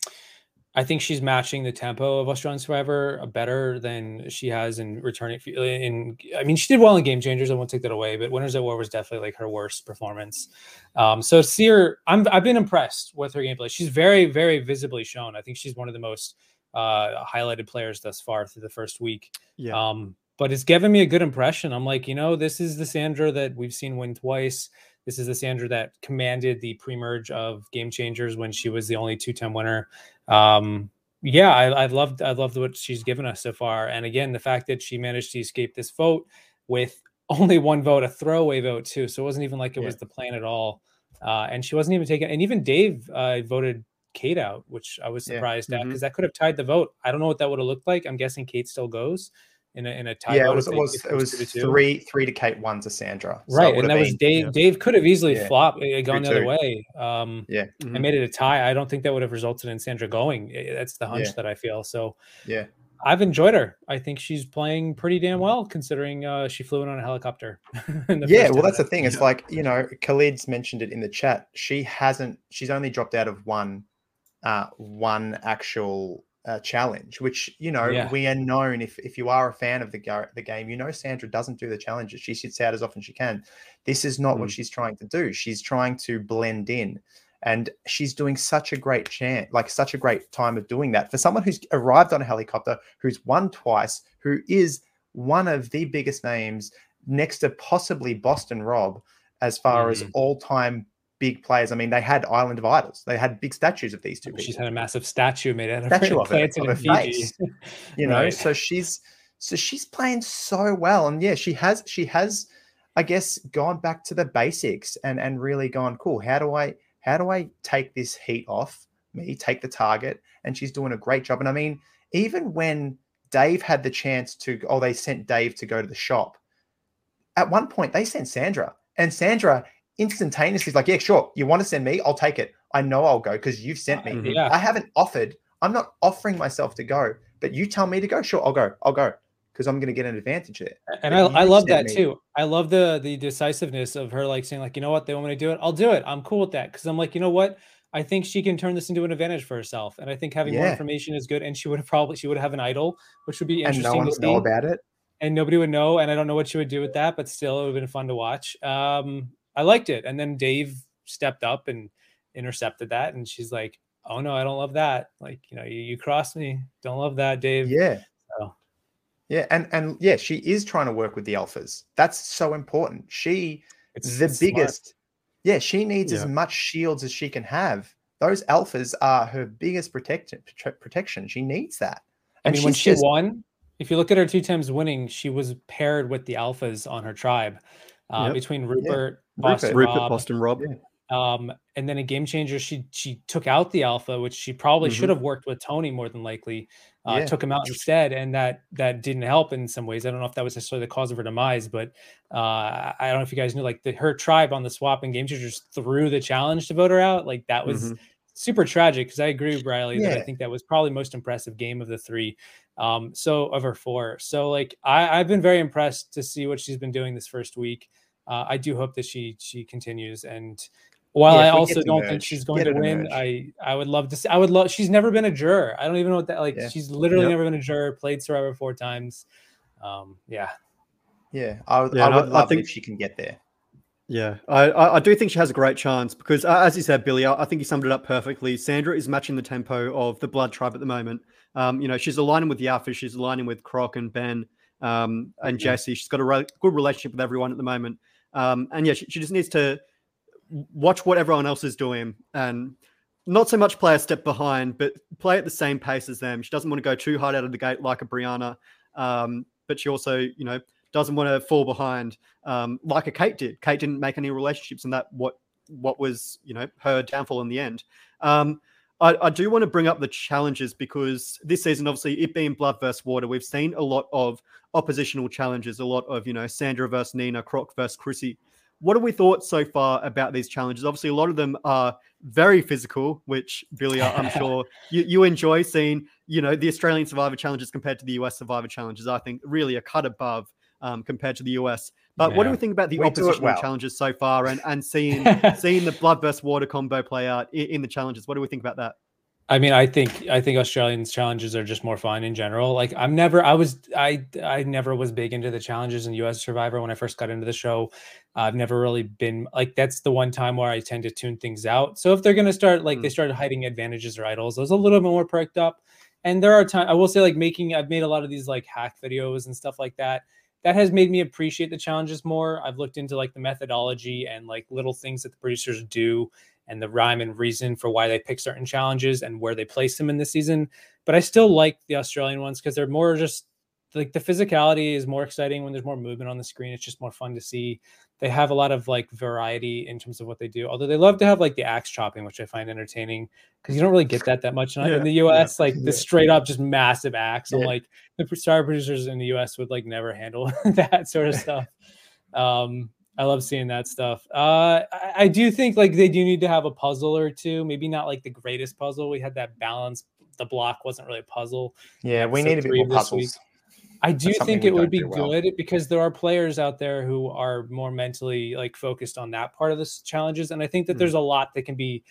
I think she's matching the tempo of Australian Survivor better than she has in returning. In I mean, she did well in Game Changers. I won't take that away, but Winners at War was definitely like her worst performance. Um, so see her, I'm I've been impressed with her gameplay. She's very very visibly shown. I think she's one of the most uh, highlighted players thus far through the first week. Yeah. Um, but it's given me a good impression. I'm like, you know, this is the Sandra that we've seen win twice. This is the Sandra that commanded the pre-merge of Game Changers when she was the only two-time winner. Um, yeah, I, I've loved I loved what she's given us so far. And again, the fact that she managed to escape this vote with only one vote, a throwaway vote too. So it wasn't even like it Yeah. was the plan at all. Uh, and she wasn't even taken. And even Dave uh, voted Kate out, which I was Yeah. surprised at Mhm. because that could have tied the vote. I don't know what that would have looked like. I'm guessing Kate still goes in a in a tie. yeah, it was it was it was two to two. three three to Kate, one to Sandra. So Right, and have that was Dave. yeah. Dave could have easily Yeah. flopped, uh, gone the other way. Um, Yeah. Mhm. and made it a tie. I don't think that would have resulted in Sandra going. Eh, That's the hunch Yeah. that I feel. So Yeah. I've enjoyed her. I think she's playing pretty damn well considering uh, she flew in on a helicopter. Yeah, well, that's the thing. It's Yeah. like you know, Khalid's mentioned it in the chat. She hasn't. She's only dropped out of one, uh, one actual uh, challenge. Which you know, Yeah. we are known. If if you are a fan of the go- the game, you know Sandra doesn't do the challenges. She sits out as often as she can. This is not what Mm. she's trying to do. She's trying to blend in, and she's doing such a great chance, like such a great time of doing that for someone who's arrived on a helicopter, who's won twice, who is one of the biggest names next to possibly Boston Rob as far as Mhm. all time big players. I mean, they had Island of Idols. They had big statues of these two She's people. had a massive statue made out of Statue of her- of her face. You know, Right. so she's so she's playing so well. And yeah, she has she has, I guess, gone back to the basics and and really gone, cool, how do I how do I take this heat off me, take the target? And she's doing a great job. And I mean, even when Dave had the chance to, oh, they sent Dave to go to the shop. At one point, they sent Sandra, and Sandra instantaneously like, "Yeah, sure. You want to send me? I'll take it. I know I'll go because you've sent me. Mhm. Yeah. I haven't offered. I'm not offering myself to go, but you tell me to go. Sure, I'll go. I'll go because I'm going to get an advantage there. and But I, I love that me- too. I love the the decisiveness of her like saying like, you know what, they want me to do it, I'll do it. I'm cool with that because I'm like, you know what, I think she can turn this into an advantage for herself, and I think having more information is good. And she would have probably she would have an idol, which would be And interesting no one to would know about it. and nobody would know. And I don't know what she would do with that, but still, it would have been fun to watch. Um, I liked it, and then Dave stepped up and intercepted that, and she's like, oh no, I don't love that. Like, you know, you, you crossed me. Don't love that, Dave. Yeah. So- Yeah, and and yeah, she is trying to work with the alphas. That's so important. She It's the smart. biggest. Yeah, she needs as much shields as she can have. Those alphas are her biggest protect, prote- protection. She needs that. I And mean, when she just- won, if you look at her two times winning, she was paired with the alphas on her tribe uh, Yep. between Rupert, Boston Rupert, Rob, Boston Rob. Yeah. um, and then in Game Changer, she she took out the alpha, which she probably should Mhm. have worked with Tony more than likely. Uh, Yeah. Took him out instead, and that that didn't help in some ways. I don't know if that was necessarily the cause of her demise, but uh, I don't know if you guys knew, like the, her tribe on the swap and Game Changer just threw the challenge to vote her out. Like that was Mhm. Super tragic because I agree with Riley that I think that was probably most impressive game of the three. Um, so of her four. So like I, I've been very impressed to see what she's been doing this first week. Uh, I do hope that she she continues. And while Yeah, I also don't think she's going to win, merge. I I would love to see. I would love. She's never been a juror. I don't even know what that like. Yeah. She's literally Yep. never been a juror. Played Survivor four times. Um, yeah, Yeah, I would, Yeah, I would I- I love it think- if she can get there. Yeah, I, I do think she has a great chance because, uh, as you said, Billy, I, I, think you summed it up perfectly. Sandra is matching the tempo of the Blood Tribe at the moment. Um, you know, she's aligning with Yafa, she's aligning with Croc and Ben um, and mm-hmm. Jesse. She's got a re- good relationship with everyone at the moment. Um, and yeah, she, she, just needs to watch what everyone else is doing and not so much play a step behind, but play at the same pace as them. She doesn't want to go too hard out of the gate like a Brianna, um, but she also, you know, doesn't want to fall behind um, like a Kate did. Kate didn't make any relationships, and that what what was you know her downfall in the end. Um, I, I, do want to bring up the challenges because this season, obviously, it being blood versus water, we've seen a lot of oppositional challenges, a lot of you know Sandra versus Nina, Croc versus Chrissy. What have we thought so far about these challenges? Obviously, a lot of them are very physical, which Billy, I'm sure you, you enjoy seeing. You know, the Australian Survivor challenges compared to the US Survivor challenges, I think, really a cut above um, compared to the US. But yeah. what do we think about the we oppositional well. challenges so far, and and seeing seeing the blood versus water combo play out in, in the challenges? What do we think about that? I mean, I think I think Australians challenges are just more fun in general. Like I'm never, I was, I, I never was big into the challenges in U.S. Survivor when I first got into the show. I've never really been like that's the one time where I tend to tune things out. So if they're gonna start like mm. they started hiding advantages or idols, I was a little bit more perked up. And there are times I will say like making I've made a lot of these like hack videos and stuff like that. That has made me appreciate the challenges more. I've looked into like the methodology and like little things that the producers do and the rhyme and reason for why they pick certain challenges and where they place them in the season. But I still like the Australian ones because they're more just like the physicality is more exciting when there's more movement on the screen. It's just more fun to see. They have a lot of like variety in terms of what they do. Although they love to have like the axe chopping, which I find entertaining because you don't really get that that much yeah, in the US. Yeah, like yeah. the straight up just massive axe. I'm like the star producers in the US would like never handle that sort of stuff. Um, I love seeing that stuff. Uh, I, I, do think like they do need to have a puzzle or two. Maybe not like the greatest puzzle. We had that balance. The block wasn't really a puzzle. Yeah, we need a bit more puzzles. Week. I do think it would be good because there are players out there who are more mentally like focused on that part of the challenges, and I think that mm. there's a lot that can be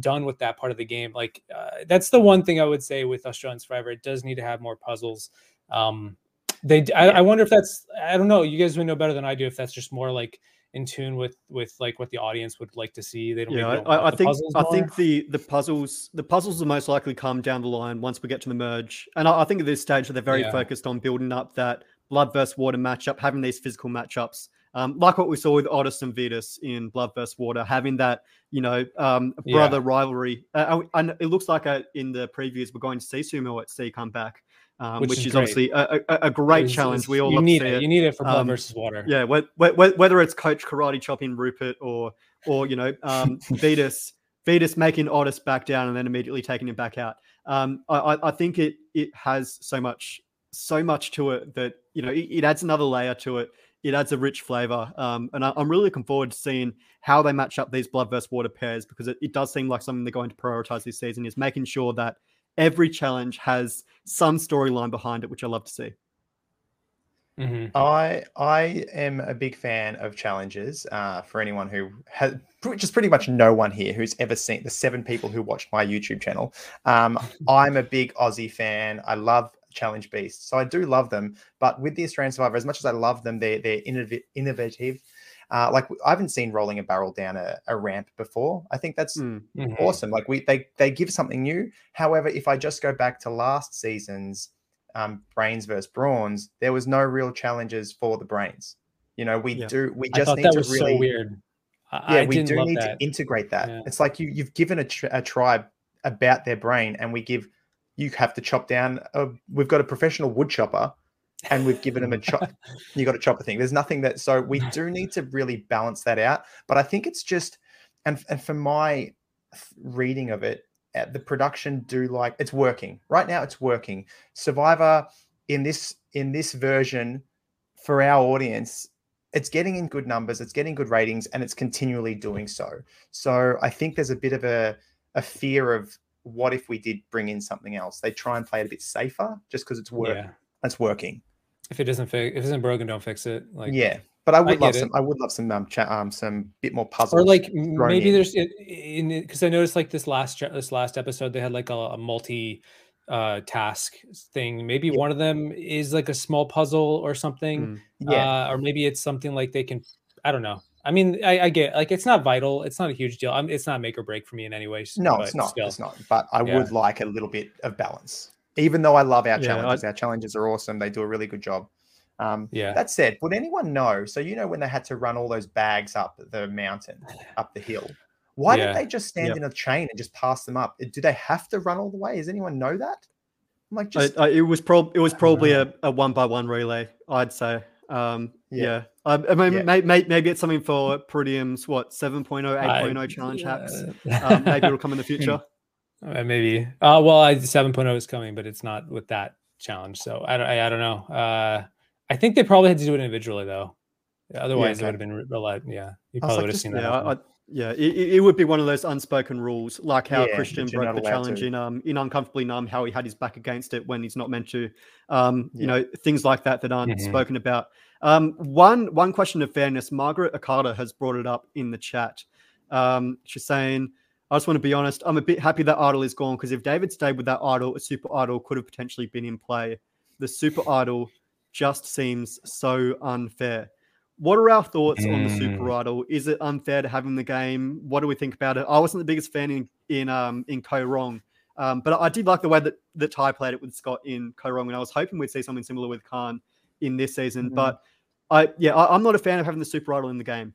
done with that part of the game. Like uh, that's the one thing I would say with Australian Survivor. It does need to have more puzzles. Um, they, I, I wonder if that's. I don't know. You guys would know better than I do if that's just more like in tune with with like what the audience would like to see. They don't. Yeah, I, I think I think the the puzzles the puzzles will most likely come down the line once we get to the merge, and I, I think at this stage they're very yeah. focused on building up that blood versus water matchup, having these physical matchups. Um, like what we saw with Otis and Vytas in Blood versus Water, having that you know um, brother yeah. rivalry, uh, and it looks like uh, in the previews we're going to see Sumo at Sea come back um, which, which, is, is obviously a, a, a great it's, challenge. It's, we all you need it. it. You need it for blood um, versus water. Yeah, whether it's Coach Karate chopping Rupert or or you know um, Vytas Vytas making Otis back down and then immediately taking him back out. Um, I, I think it it has so much so much to it that you know it, it adds another layer to it. It adds a rich flavor, um, and I, am really looking forward to seeing how they match up these blood versus water pairs because it, it does seem like something they're going to prioritize this season is making sure that every challenge has some storyline behind it, which I love to see. Mm-hmm. I I am a big fan of challenges. Uh, for anyone who has is pretty much no one here who's ever seen the seven people who watch my YouTube channel. Um, I'm a big Aussie fan. I love challenge beasts, so I do love them. But with the Australian Survivor, as much as I love them, they're they're innovative. Uh, like I haven't seen rolling a barrel down a, a ramp before. I think that's mm, mm-hmm. awesome. Like we they they give something new. However, if I just go back to last season's um, brains versus brawns, there was no real challenges for the brains. You know, we yeah. do we just need to really so weird. I, yeah, I we do need that. to integrate that. Yeah. It's like you you've given a, tr- a tribe about their brain, and we give you have to chop down. A, we've got a professional wood chopper and we've given them a chop. you got to chop a thing. There's nothing that. So we do need to really balance that out. But I think it's just, and and for my reading of it, uh, the production do like it's working right now. It's working. Survivor in this in this version for our audience it's getting in good numbers, it's getting good ratings, and it's continually doing so. So I think there's a bit of a, a fear of what if we did bring in something else? They try and play it a bit safer just because it's working. Yeah. It's working. If it doesn't fix, if it isn't broken, don't fix it. Like yeah, but I would I love some. It. I would love some um, cha- um some bit more puzzles. Or like maybe in. there's in because I noticed like this last this last episode they had like a, a multi uh task thing. Maybe yeah. one of them is like a small puzzle or something. Mm. Yeah, uh, or maybe it's something like they can. I don't know. I mean, I, I, get like it's not vital. It's not a huge deal. I'm, it's not make or break for me in any way. No, it's not. Still. It's not. But I yeah. would like a little bit of balance. Even though I love our yeah, challenges, I... our challenges are awesome. They do a really good job. Um, yeah. That said, would anyone know? So you know when they had to run all those bags up the mountain, up the hill. Why yeah. didn't they just stand yep. in a chain and just pass them up? Do they have to run all the way? Does anyone know that? I'm like, just I, I, it was prob it was probably a, a one by one relay. I'd say. Um, yeah. yeah. I, I mean, yeah. May, may, maybe it's something for Pretium's what 7.0, 8.0 challenge yeah. hacks. Um, maybe it'll come in the future. Uh, maybe. Uh, well, I, 7.0 is coming, but it's not with that challenge. So I don't, I, I don't know. Uh, I think they probably had to do it individually though. Otherwise, yeah, okay. it would have been real. Yeah, you probably like, would have seen that. Yeah, I, yeah, it, it, would be one of those unspoken rules, like how yeah, Christian broke the challenge to. in um in uncomfortably numb, how he had his back against it when he's not meant to. Um, yeah. you know, things like that that aren't mm-hmm. spoken about. Um, one one question of fairness, Margaret Akata has brought it up in the chat. Um, she's saying, I just want to be honest, I'm a bit happy that idol is gone because if David stayed with that idol, a super idol could have potentially been in play. The super idol just seems so unfair. What are our thoughts mm. on the Super mm. Idol? Is it unfair to have in the game? What do we think about it? I wasn't the biggest fan in in um in Kaoh Rong, um, but I did like the way that that Tai played it with Scott in Kaoh Rong, and I was hoping we'd see something similar with Khanh in this season. Mm. But I yeah, I, am not a fan of having the Super Idol in the game.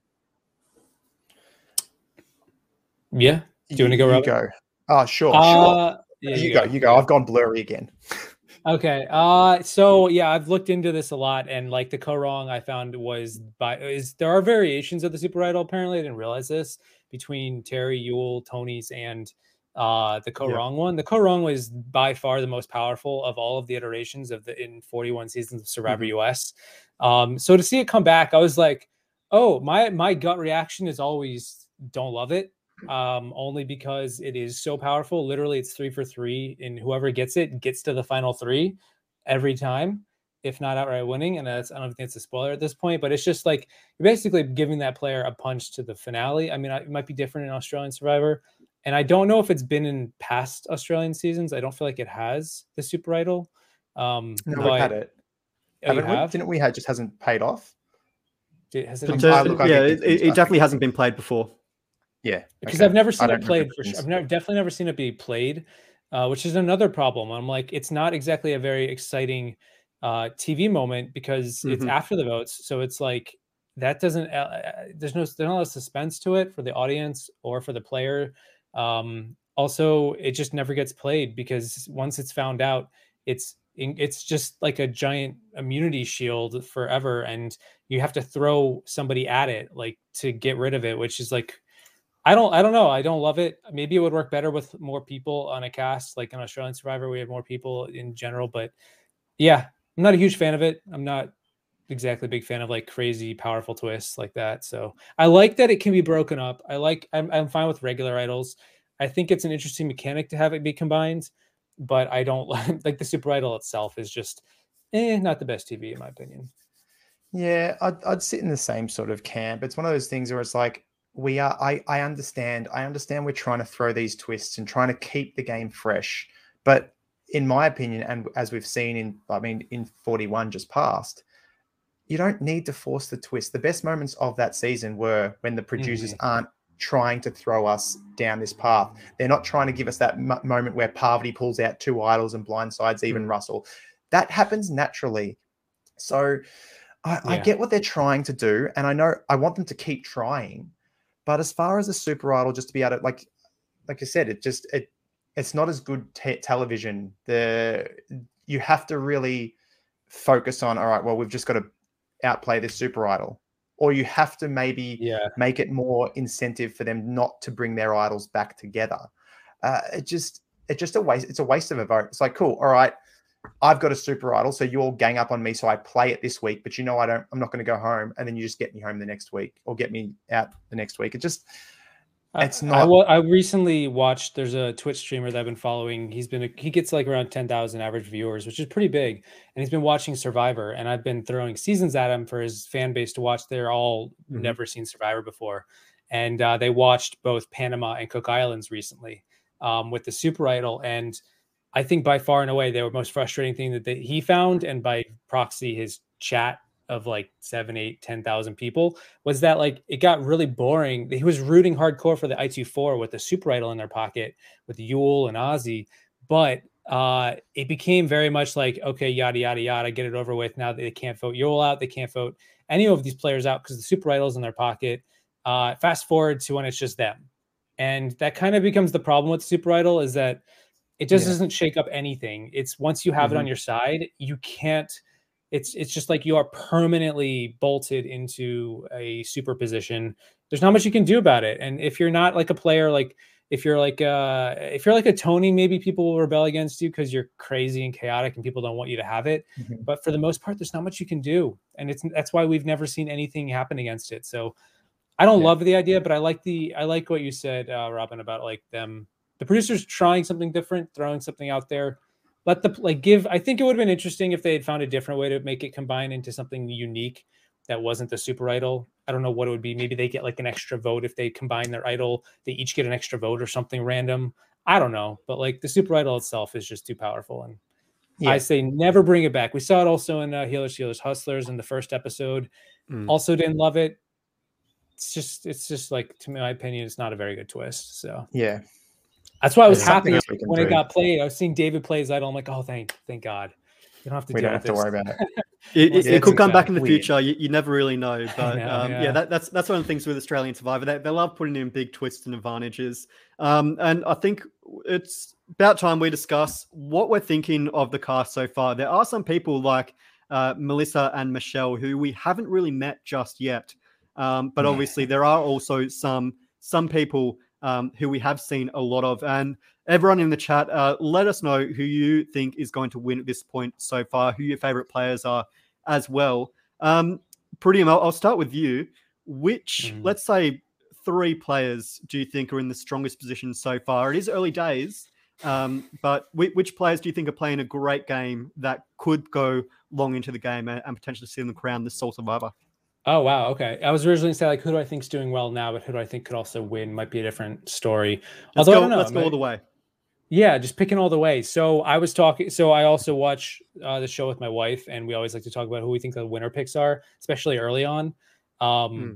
Yeah, do you want to go? You go. Oh, sure, uh, sure. Yeah, you, you go. go. You go. I've gone blurry again. Okay. Uh so yeah, I've looked into this a lot and like the Kaoh Rong I found was by is there are variations of the super idol apparently. I didn't realize this between Terry, Yul, Tony's and uh the Kaoh Rong yeah. one. The Kaoh Rong was by far the most powerful of all of the iterations of the in 41 seasons of Survivor mm-hmm. US. Um so to see it come back, I was like, "Oh, my my gut reaction is always don't love it um, only because it is so powerful. Literally, it's three for three, and whoever gets it gets to the final three every time, if not outright winning. And that's I don't think it's a spoiler at this point, but it's just like you're basically giving that player a punch to the finale. I mean, it might be different in Australian Survivor, and I don't know if it's been in past Australian seasons. I don't feel like it has the Super Idol. Um, no, we had it. Oh, Haven't we? Didn't we? Had just hasn't paid off. Has it, yeah, it, it, definitely hasn't been played before. Yeah, because okay. I've never seen it played. For, sure. I've never, definitely never seen it be played, uh, which is another problem. I'm like, it's not exactly a very exciting uh, TV moment because mm-hmm. it's after the votes, so it's like that doesn't. Uh, uh, there's no there's not a lot of suspense to it for the audience or for the player. Um, also, it just never gets played because once it's found out, it's it's just like a giant immunity shield forever and you have to throw somebody at it like to get rid of it which is like I don't I don't know. I don't love it. Maybe it would work better with more people on a cast, like an Australian Survivor. We have more people in general, but yeah, I'm not a huge fan of it. I'm not exactly a big fan of like crazy powerful twists like that. So I like that it can be broken up. I like I'm I'm fine with regular idols. I think it's an interesting mechanic to have it be combined, but I don't like the super idol itself is just eh, not the best TV in my opinion. Yeah, I'd, I'd sit in the same sort of camp. It's one of those things where it's like we are I, I understand i understand we're trying to throw these twists and trying to keep the game fresh but in my opinion and as we've seen in i mean in 41 just past you don't need to force the twist the best moments of that season were when the producers mm-hmm. aren't trying to throw us down this path they're not trying to give us that m- moment where Parvati pulls out two idols and blindsides even mm-hmm. russell that happens naturally so I, yeah. I get what they're trying to do and i know i want them to keep trying but as far as a super idol, just to be able to like, like I said, it just it it's not as good te- television. The you have to really focus on. All right, well, we've just got to outplay this super idol, or you have to maybe yeah. make it more incentive for them not to bring their idols back together. Uh, it just it's just a waste. It's a waste of a vote. It's like cool. All right, I've got a super idol, so you all gang up on me, so I play it this week. But you know, I don't. I'm not going to go home, and then you just get me home the next week, or get me out the next week. It just, it's not. I, I recently watched. There's a Twitch streamer that I've been following. He's been. He gets like around ten thousand average viewers, which is pretty big. And he's been watching Survivor, and I've been throwing seasons at him for his fan base to watch. They're all mm-hmm. never seen Survivor before, and uh, they watched both Panama and Cook Islands recently um, with the Super Idol and I think by far and away the most frustrating thing that they, he found, and by proxy his chat of like seven, eight, ten thousand people was that like it got really boring. He was rooting hardcore for the Aitu 4 with the super idol in their pocket with Yul and Ozzy, but uh it became very much like okay, yada yada yada, get it over with. Now they can't vote Yul out, they can't vote any of these players out because the super idol's in their pocket. Uh fast forward to when it's just them. And that kind of becomes the problem with super idol is that it just Yeah. doesn't shake up anything. It's once you have it on Mhm. your side, you can't. It's it's just like you are permanently bolted into a super position. There's not much you can do about it. And if you're not like a player, like if you're like uh if you're like a Tony, maybe people will rebel against you because you're crazy and chaotic and people don't want you to have it. Mhm. But for the most part, there's not much you can do, and it's that's why we've never seen anything happen against it. So I don't Yeah. love the idea, but I like the I like what you said, uh, Robin, about like them the producers trying something different, throwing something out there. Let the like give. I think it would have been interesting if they had found a different way to make it combine into something unique that wasn't the super idol. I don't know what it would be. Maybe they get like an extra vote if they combine their idol. They each get an extra vote or something random. I don't know, but like the super idol itself is just too powerful, and Yeah. I say never bring it back. We saw it also in uh, Healers, Healers, Hustlers in the first episode. Mm. Also didn't love it. It's just, it's just like, to my opinion, it's not a very good twist. So Yeah. That's why I was There's happy else we can when it got played. I was seeing David play his idol. I'm like, oh, thank, thank God. You don't have to We deal don't with have to worry about it. It, it, it could come back in the weird. future. You, you never really know. But know, um, yeah, yeah. that, that's that's one of the things with Australian Survivor. They, they love putting in big twists and advantages. Um, and I think it's about time we discuss what we're thinking of the cast so far. There are some people like uh, Melissa and Michelle who we haven't really met just yet. Um, but Yeah. obviously, there are also some some people um, who we have seen a lot of. And everyone in the chat, uh, let us know who you think is going to win at this point so far, who your favorite players are as well. Um, Pretty, I'll, I'll start with you. Which, Mm. let's say, three players do you think are in the strongest position so far? It is early days, um, but which, players do you think are playing a great game that could go long into the game and, and potentially see them crown the Sole Survivor? Oh wow, okay. I was originally saying like who do I think's doing well now, but who do I think could also win might be a different story. Let's Although I go, don't know, let's go all the way. Yeah, just picking all the way. So I was talking. So I also watch uh, the show with my wife, and we always like to talk about who we think the winner picks are, especially early on. Um, Hmm.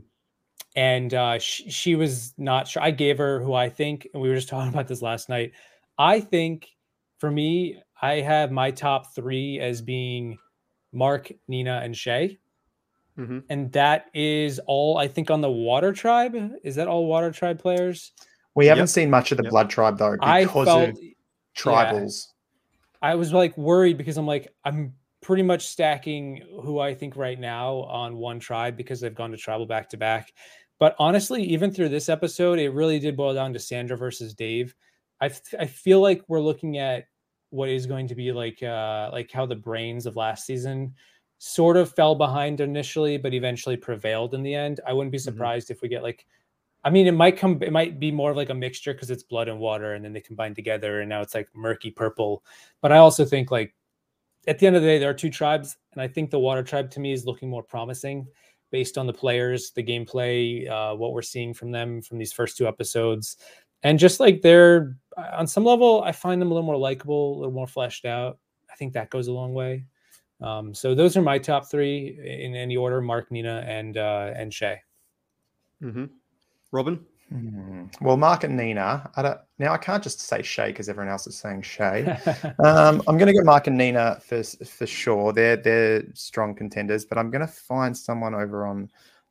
And uh, she, she was not sure. I gave her who I think, and we were just talking about this last night. I think for me, I have my top three as being Mark, Nina, and Shay. Mhm. And that is all I think on the Water Tribe. Is that all Water Tribe players? We haven't Yep. seen much of the Yep. Blood Tribe though I because felt of tribals. I was like worried because I'm like I'm pretty much stacking who I think right now on one tribe because they've gone to tribal back to back. But honestly, even through this episode, it really did boil down to Sandra versus Dave. I f- I feel like we're looking at what is going to be like uh like how the brains of last season sort of fell behind initially, but eventually prevailed in the end. I wouldn't be surprised if we get like I mean, it might come. It might be more of like a mixture because it's blood and water, and then they combine together, and now it's like murky purple. But I also think like at the end of the day, there are two tribes, and I think the water tribe to me is looking more promising based on the players, the gameplay, uh, what we're seeing from them from these first two episodes, and just like they're uh, on some level, I find them a little more likable, a little more fleshed out. I think that goes a long way. Um, so those are my top three in any order: Mark, Nina, and uh, and Shay. hmm Robin? Hmm. Well, Mark and Nina. I don't, now I can't just say Shay because everyone else is saying Shay. um, I'm going to go Mark and Nina for for sure. They're they're strong contenders, but I'm going to find someone over on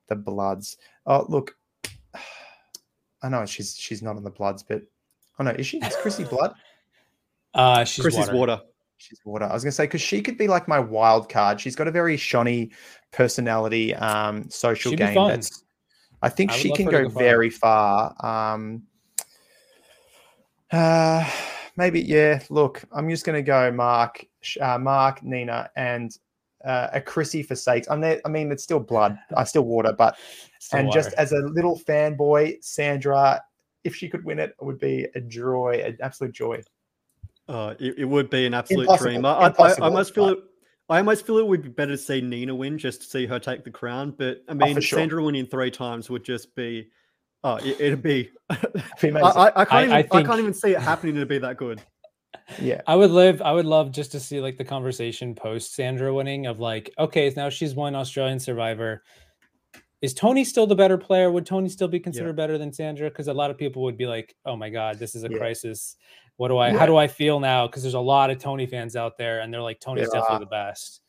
the Bloods. Oh, look, I know she's she's not on the Bloods, but oh no, is she? Is Chrissy Blood? uh, she's Chrissy's water. water. She's water. I was going to say because she could be like my wild card. She's got a very shiny personality, um, social She'd game. That's I think I she can go go very far. Um, uh, maybe yeah. Look, I'm just going to go Mark, uh, Mark, Nina, and uh, a Chrissy for sakes. I'm there. I mean, it's still blood. I still water, but Still and just as a little fanboy, Sandra, if she could win it, it would be a joy, an absolute joy. Uh, it, it would be an absolute Impossible, dream. I, I, I impossible, almost feel it. I almost feel it would be better to see Nina win just to see her take the crown. But I mean, Oh, sure. Sandra winning three times would just be. Oh, it, it'd be. Be I. I, I can't I- even. I I, can't even see it happening to be that good. Yeah. I would live. I would love just to see like the conversation post Sandra winning of like, okay, now she's won Australian Survivor. Is Tony still the better player? Would Tony still be considered better than Sandra? Because a lot of people would be like, "Oh my God, this is a Yeah. crisis. What do I? Yeah. How do I feel now?" Because there's a lot of Tony fans out there, and they're like, "Tony's There definitely the best."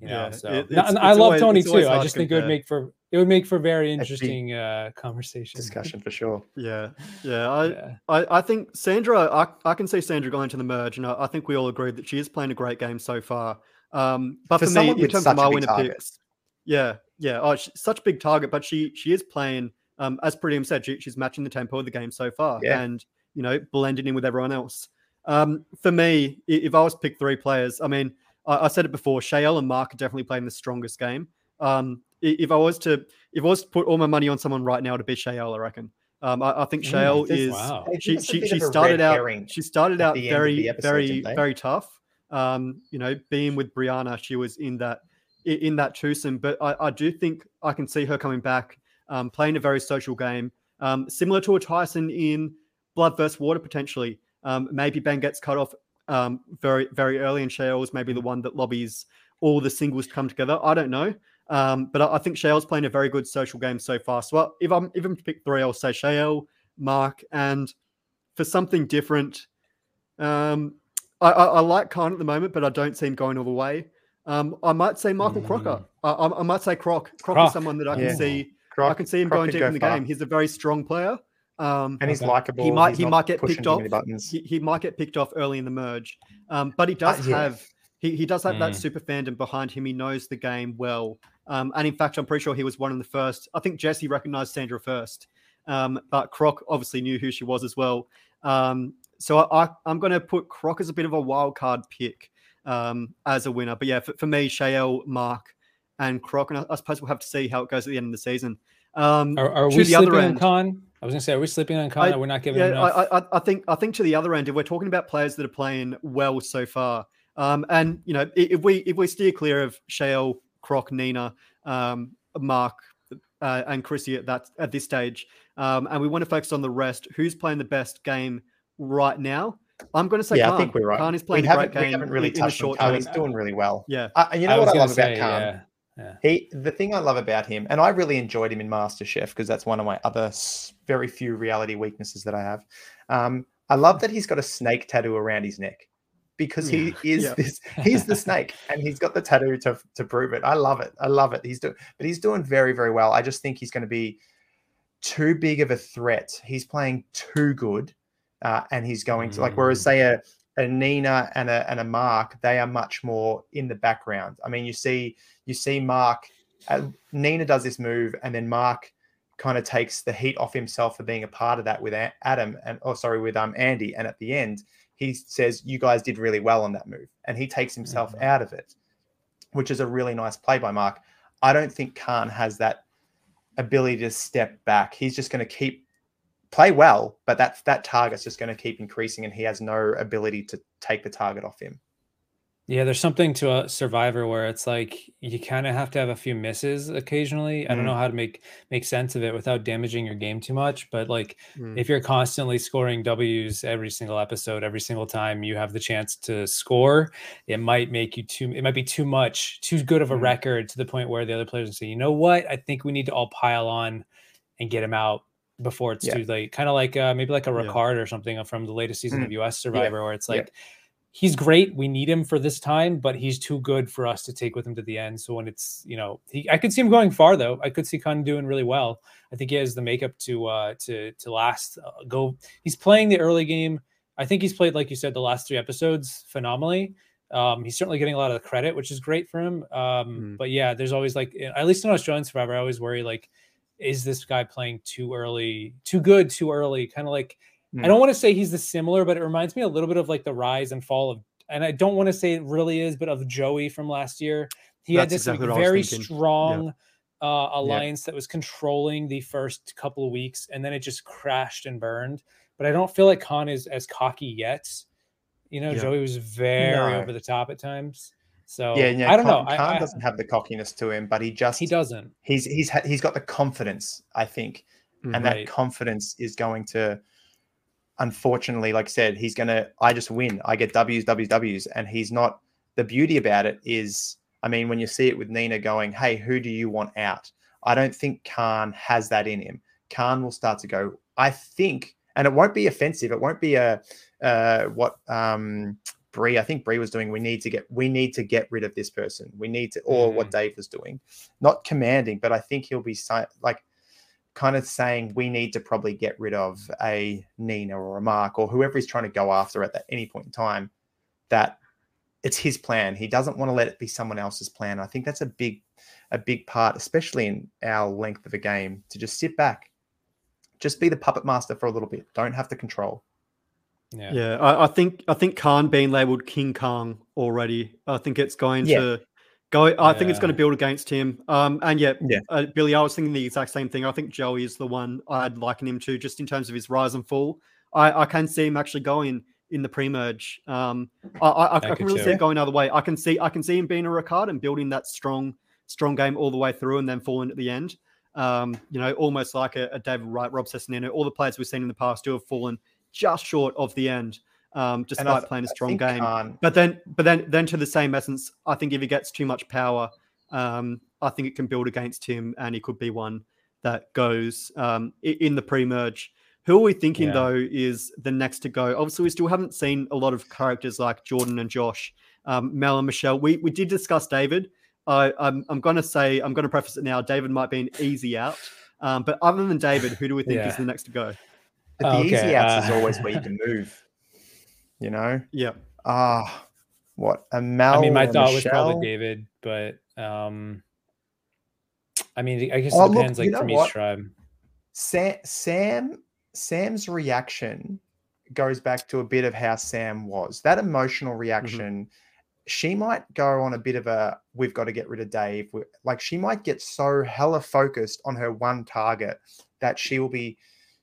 You know, Yeah, so it- it's- and I love always- Tony too. I just think it would make for it would make for very interesting uh, conversation. Discussion for sure. Yeah, yeah. I, Yeah. I, I think Sandra, I, I can see Sandra going to the merge, and I, I think we all agree that she is playing a great game so far. Um, but For for, me, in terms of my winner target. picks, yeah, yeah. Oh, she's such a big target, but she she is playing. Um, as Pretium said, she, she's matching the tempo of the game so far, Yeah. and you know, blending in with everyone else. Um, for me, if I was to pick three players, I mean, I, I said it before, Shael and Mark are definitely playing the strongest game. Um, if I was to if I was to put all my money on someone right now to be Shael, I reckon. Um, I, I think Mm, Shael is Wow. She she, she of a red started out she started out the end of very episode, very very tough. Um, you know, being with Brianna, she was in that i- in that twosome, but I, I do think I can see her coming back, um, playing a very social game, um, similar to a Tyson in Blood versus Water potentially. Um, maybe Ben gets cut off um, very very early, and Shale's maybe the one that lobbies all the singles to come together. I don't know. Um, but I, I think Shale's playing a very good social game so far. So I- if I'm if I'm to pick three, I'll say Shale, Mark, and for something different, um, I, I, I like Khanh at the moment, but I don't see him going all the way. Um, I might say Michael Crocker. I, I, I might say Croc. Croc, Croc. is someone that I can Yeah. see. Croc, I can see him Croc going could deep go in the far. game. He's a very strong player. Um, and he's Okay. likable. he might he's he might get picked off. He, he might get picked off early in the merge, um, but he does yeah. have he, he does have that Mm. super fandom behind him. He knows the game well, um, and in fact, I'm pretty sure he was one of the first. I think Jesse recognized Sandra first, um, but Croc obviously knew who she was as well. Um, so I, I, I'm going to put Croc as a bit of a wild card pick um, as a winner. But yeah, for, for me, Shael, Mark, and Croc, and I, I suppose we'll have to see how it goes at the end of the season. Um, Are, are to we the other sleeping on end- Khanh? I was gonna say, are we sleeping on Khanh? I- Are we not giving him yeah, enough? I, I, I think I think to the other end, if we're talking about players that are playing well so far, um, and you know, if we if we steer clear of Shale, Croc, Nina, um, Mark, uh, and Chrissy at that at this stage, um, and we want to focus on the rest, who's playing the best game right now? I'm going to say yeah, Khanh. I think we're right. Khanh is we playing a haven't, great we game haven't really in touched on short Khanh. He's doing really well. Yeah, Uh, and you know I what I love say, about Khanh? yeah, yeah. He, the thing I love about him, and I really enjoyed him in MasterChef because that's one of my other very few reality weaknesses that I have. Um, I love that he's got a snake tattoo around his neck because he is Yeah. this. He's the snake, and he's got the tattoo to to prove it. I love it. I love it. He's doing, but he's doing very very well. I just think he's going to be too big of a threat. He's playing too good, uh, and he's going to like. Whereas Mm. say a a Nina and a and a Mark, they are much more in the background. I mean, you see you see Mark. Uh, Nina does this move, and then Mark kind of takes the heat off himself for being a part of that with Adam and oh sorry with um Andy. And at the end, he says, "You guys did really well on that move," and he takes himself Mhm. out of it, which is a really nice play by Mark. I don't think Khanh has that ability to step back. He's just going to keep play well, but that that target's just going to keep increasing, and he has no ability to take the target off him. Yeah, there's something to a survivor where it's like you kind of have to have a few misses occasionally. I don't Mm. know how to make make sense of it without damaging your game too much, but like Mm. if you're constantly scoring W's every single episode, every single time you have the chance to score, it might make you too it might be too much, too good of a Mm. record to the point where the other players say, "You know what? I think we need to all pile on and get him out before it's Yeah. too late." Kind of like uh, maybe like a Yeah. Ricard or something from the latest season Mm. of US Survivor where it's Yeah. like he's great. We need him for this time, but he's too good for us to take with him to the end. So when it's you know, he, I could see him going far though. I could see Khanh doing really well. I think he has the makeup to uh to to last. Uh, go. He's playing the early game. I think he's played like you said the last three episodes phenomenally. Um, he's certainly getting a lot of the credit, which is great for him. Um, Mm. but yeah, there's always like at least in Australian Survivor, I always worry like, is this guy playing too early, too good, too early? Kind of like I Mm. don't want to say he's the similar, but it reminds me a little bit of like the rise and fall of, and I don't want to say it really is, but of Joey from last year. He had this exactly I was very thinking. Yeah. strong uh, alliance that was controlling the first couple of weeks, and then it just crashed and burned. But I don't feel like Khanh is as cocky yet. You know, Yeah. Joey was very No. over the top at times. So yeah, yeah. I don't Khanh, know. Khanh I- doesn't have the cockiness to him, but he just he doesn't. He's he's he's got the confidence, I think, Mhm. and that Right. confidence is going to. unfortunately, like I said, he's gonna. I just win. I get W's, W's, W's, and he's not. The beauty about it is, I mean, when you see it with Nina going, "Hey, who do you want out?" I don't think Khanh has that in him. Khanh will start to go. I think, and it won't be offensive. It won't be a uh, what um, Brie. I think Brie was doing. We need to get. We need to get rid of this person. We need to, or mm. what Dave was doing, not commanding, but I think he'll be like kind of saying we need to probably get rid of a Nina or a Mark or whoever he's trying to go after at that any point in time. That it's his plan. He doesn't want to let it be someone else's plan. I think that's a big, a big part, especially in our length of a game, to just sit back, just be the puppet master for a little bit. Don't have to control. Yeah, yeah. I, I think I think Khanh being labeled King Kong already. I think it's going yeah. to go. I yeah. think it's going to build against him. Um, and yeah, yeah. Uh, Billy, I was thinking the exact same thing. I think Joey is the one I'd liken him to, just in terms of his rise and fall. I, I can see him actually going in the pre-merge. Um, I, I, I can really too. see it going other way. I can see I can see him being a Ricard and building that strong strong game all the way through, and then falling at the end. Um, you know, almost like a, a David Wright, Rob Cesternino. All the players we've seen in the past do have fallen just short of the end, um, despite playing a strong game. Um, but then, but then, then to the same essence, I think if he gets too much power, um, I think it can build against him, and he could be one that goes um, in the pre-merge. Who are we thinking yeah. though is the next to go? Obviously, we still haven't seen a lot of characters like Jordan and Josh, um, Mel and Michelle. We we did discuss David. I, I'm I'm going to say I'm going to preface it now. David might be an easy out, um, but other than David, who do we think yeah. is the next to go? But the okay, easy outs uh, is always where you can move. You know? Yeah. Ah, uh, what a Mel. I mean, my thought Michelle? was probably David, but um, I mean, I guess oh, it depends. Look, like from each tribe. Sam, Sam, Sam's reaction goes back to a bit of how Sam was. That emotional mm-hmm. reaction. Mm-hmm. She might go on a bit of a we've got to get rid of Dave. Like she might get so hella focused on her one target that she will be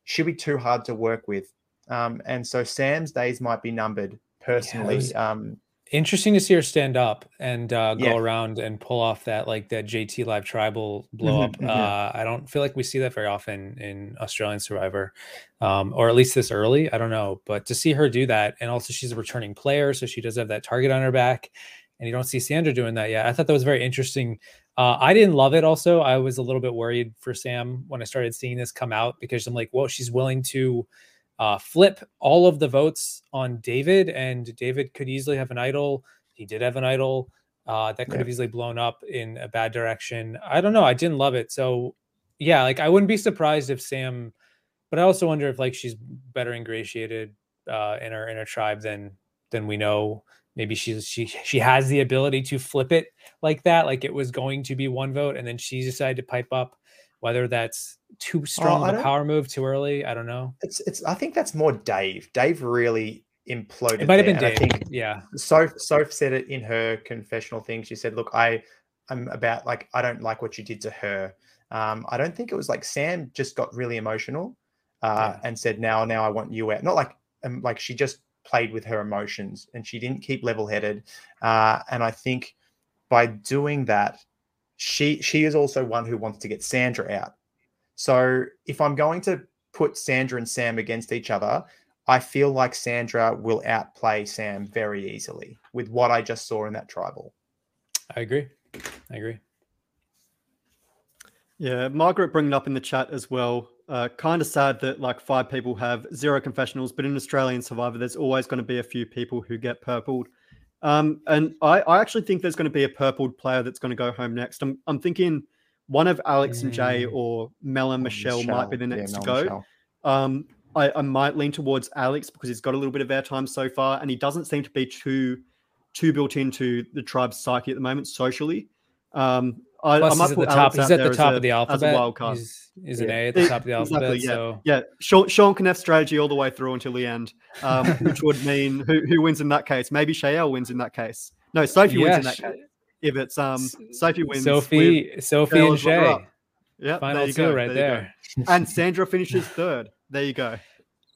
she'll be too hard to work with. Um, and so Sam's days might be numbered personally. Yeah, um, interesting to see her stand up and uh, go yeah. around and pull off that like that JT Live Tribal blow up. Mm-hmm, uh, I don't feel like we see that very often in Australian Survivor, um, or at least this early. I don't know, but to see her do that, and also she's a returning player, so she does have that target on her back, and you don't see Sandra doing that yet. I thought that was very interesting uh, I didn't love it. Also, I was a little bit worried for Sam when I started seeing this come out because I'm like, well, she's willing to uh, flip all of the votes on David, and David could easily have an idol. He did have an idol uh, that could yeah. have easily blown up in a bad direction. I don't know. I didn't love it. So, yeah, like I wouldn't be surprised if Sam, but I also wonder if like she's better ingratiated uh, in her in her tribe than than we know maybe she's she she has the ability to flip it like that like it was going to be one vote and then she decided to pipe up whether that's too strong oh, of a power move too early i don't know. It's it's i think that's more dave. Dave really imploded it might have been dave. i think yeah. Soph soph said it in her confessional thing. She said look i i'm about like i don't like what you did to her. Um i don't think it was like sam just got really emotional uh yeah. and said now now i want you out. Not like um, like she just played with her emotions and she didn't keep level headed. Uh, and I think by doing that, she she is also one who wants to get Sandra out. So if I'm going to put Sandra and Sam against each other, I feel like Sandra will outplay Sam very easily with what I just saw in that tribal. I agree. I agree. Yeah, Margaret bringing up in the chat as well. Uh, kind of sad that like five people have zero confessionals, but in Australian Survivor, there's always going to be a few people who get purpled. Um, and I, I actually think there's going to be a purpled player that's going to go home next. I'm, I'm thinking one of Alex mm. and Jay mm. or Mel and Michelle, Michelle, might be the next yeah, to go. Um, I, I might lean towards Alex because he's got a little bit of airtime so far, and he doesn't seem to be too too built into the tribe's psyche at the moment socially. Um, I, Plus, I he's at the top. He's at the top of the alphabet. As a wild card. He's, he's an A at the top of the alphabet. Exactly, yeah. So yeah, Sean, Sean can have strategy all the way through until the end, um, which would mean who, who wins in that case? Maybe Shael wins in that case. No, Sophie yeah, wins in that case. If it's um Sophie wins, Sophie, Sophie and Shay. Yeah, final there you go. right there. there. and Sandra finishes third. There you go.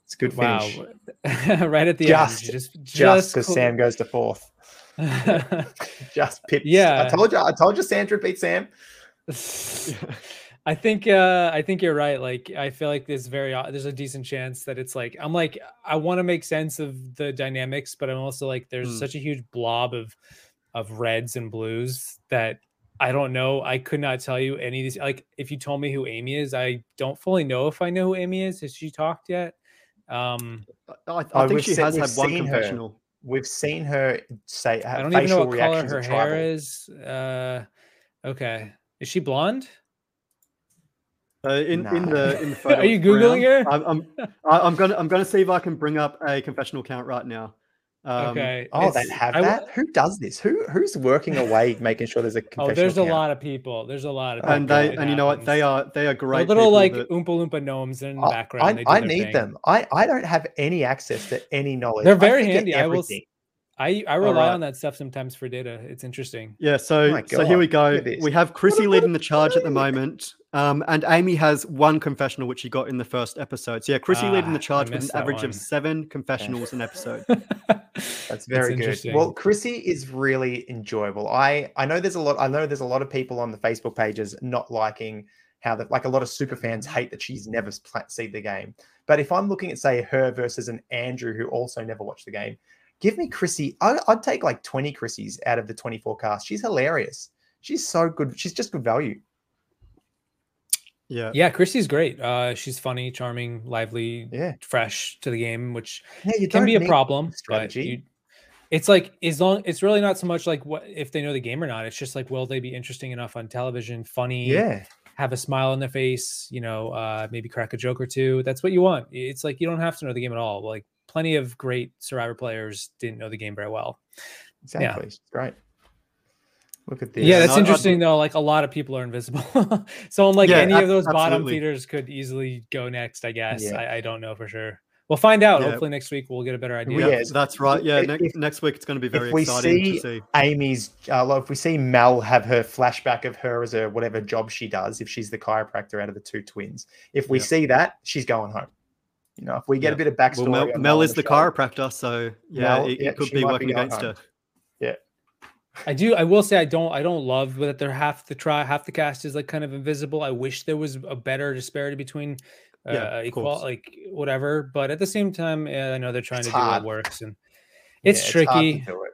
It's good finish. Wow. right at the just, end. Just just because Sam goes to fourth. just pips. Yeah. I told you. I told you Sandra beat Sam. I think uh I think you're right. Like I feel like there's very there's a decent chance that it's like I'm like I want to make sense of the dynamics, but I'm also like there's Mm. such a huge blob of of reds and blues that I don't know. I could not tell you any of these. Like if you told me who Amy is, I don't fully know if I know who Amy is. Has she talked yet? Um I, I think we've she has had one confessional. her. Confessional. We've seen her say I have don't even know facial what color her hair tribal. is. Uh okay. Is she blonde? Uh, in in the in the photo, Are you it's brown. Googling her? I'm I'm, I'm gonna I'm gonna see if I can bring up a confessional count right now. Um, okay. Oh, it's- they have I w- that. Who does this? Who who's working away, making sure there's a Oh, confessional there's a lot of people. There's a lot of and they that and you know what they are they are They're great. little like that- oompa loompa gnomes in the I- background. They I, I need thing. them. I, I don't have any access to any knowledge. They're very forget handy. I will s- I I rely right. on that stuff sometimes for data. It's interesting. Yeah, so my so here we go. look at this. We have Chrissy leading the charge at the moment, um, and Amy has one confessional which she got in the first episode. So yeah, Chrissy leading Ah, the charge with an average one. of seven confessionals an episode. That's very good. interesting. Well, Chrissy is really enjoyable. I I know there's a lot. I know there's a lot of people on the Facebook pages not liking how that like a lot of super fans hate that she's never s- seen the game. But if I'm looking at say her versus an Andrew who also never watched the game, give me Chrissy. I, I'd take like 20 Chrissys out of the 24 cast. She's hilarious. She's so good. She's just good value. Yeah, yeah, Christy's great. Uh, she's funny, charming, lively, Yeah. fresh to the game, which Yeah, can be a problem. But strategy. you, it's like as long it's really not so much like what if they know the game or not. It's just like will they be interesting enough on television, funny, Yeah. have a smile on their face, you know, uh, maybe crack a joke or two. That's what you want. It's like you don't have to know the game at all. Like plenty of great Survivor players didn't know the game very well. Exactly. It's great. Look at this. Yeah, that's I- I'd- interesting though. Like a lot of people are invisible. so I'm like Yeah, any of those bottom feeders could easily go next, I guess. Yeah. I, I don't know for sure. We'll find out. Yeah. Hopefully next week we'll get a better idea. yeah, Yeah, that's right. Yeah, if- next if- next week it's going to be very we exciting see- to see. Amy's, uh, like, if we see Mel have her flashback of her as a whatever job she does, if she's the chiropractor out of the two twins, if we Yeah. see that, she's going home. You know, if we get Yeah. a bit of Well, backstory, Mel, Mel is the show, chiropractor, so yeah, Mel- it, it yeah, could be might be working against home. her. I do. I will say I don't. I don't love that they're half the try half the cast is like kind of invisible. I wish there was a better disparity between uh, Yeah, equal like whatever. But at the same time, yeah, I know they're trying It's to hard. do what works, and Yeah, it's to tricky. do it.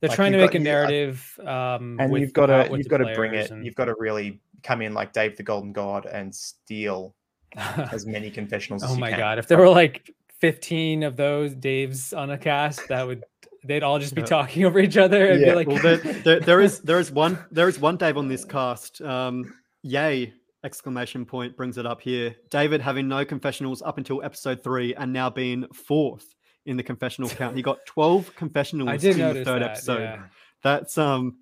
they're Like, trying to make got- a narrative, um, And with you've got to you've got to bring it. and- You've got to really come in like Dave the Golden God and steal as many confessionals. as oh my god! If there were like 15 of those Daves on a cast, that would they'd all just be Yeah. talking over each other and Yeah, be like, Well, there, there, there is there is one there is one Dave on this cast. Um, yay! Exclamation point brings it up here. David having no confessionals up until episode three, and now being fourth in the confessional count. He got twelve confessionals in the notice third that. episode. yeah. That's um.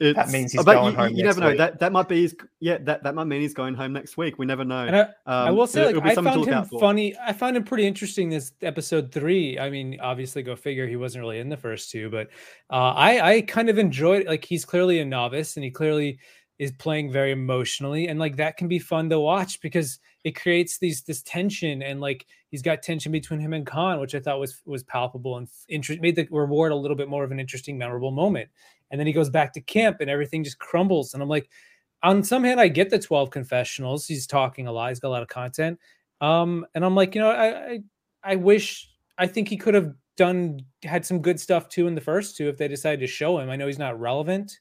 It's, means he's going you, home You next never know. week. That that might be his. Yeah, that, that might mean he's going home next week. We never know. And I, um, I will say, it- like, I found him funny. I found him pretty interesting this episode three. I mean, obviously, go figure. He wasn't really in the first two, but uh, I I kind of enjoyed. Like, he's clearly a novice, and he clearly is playing very emotionally, and like that can be fun to watch because it creates these this tension, and like he's got tension between him and Khanh, which I thought was was palpable and interest made the reward a little bit more of an interesting, memorable moment. And then he goes back to camp, and everything just crumbles, and I'm like on some hand, I get the 12 confessionals. He's talking a lot. He's got a lot of content. Um, and I'm like, you know, I, I, I wish, I think he could have done, had some good stuff too in the first two if they decided to show him. I know he's not relevant,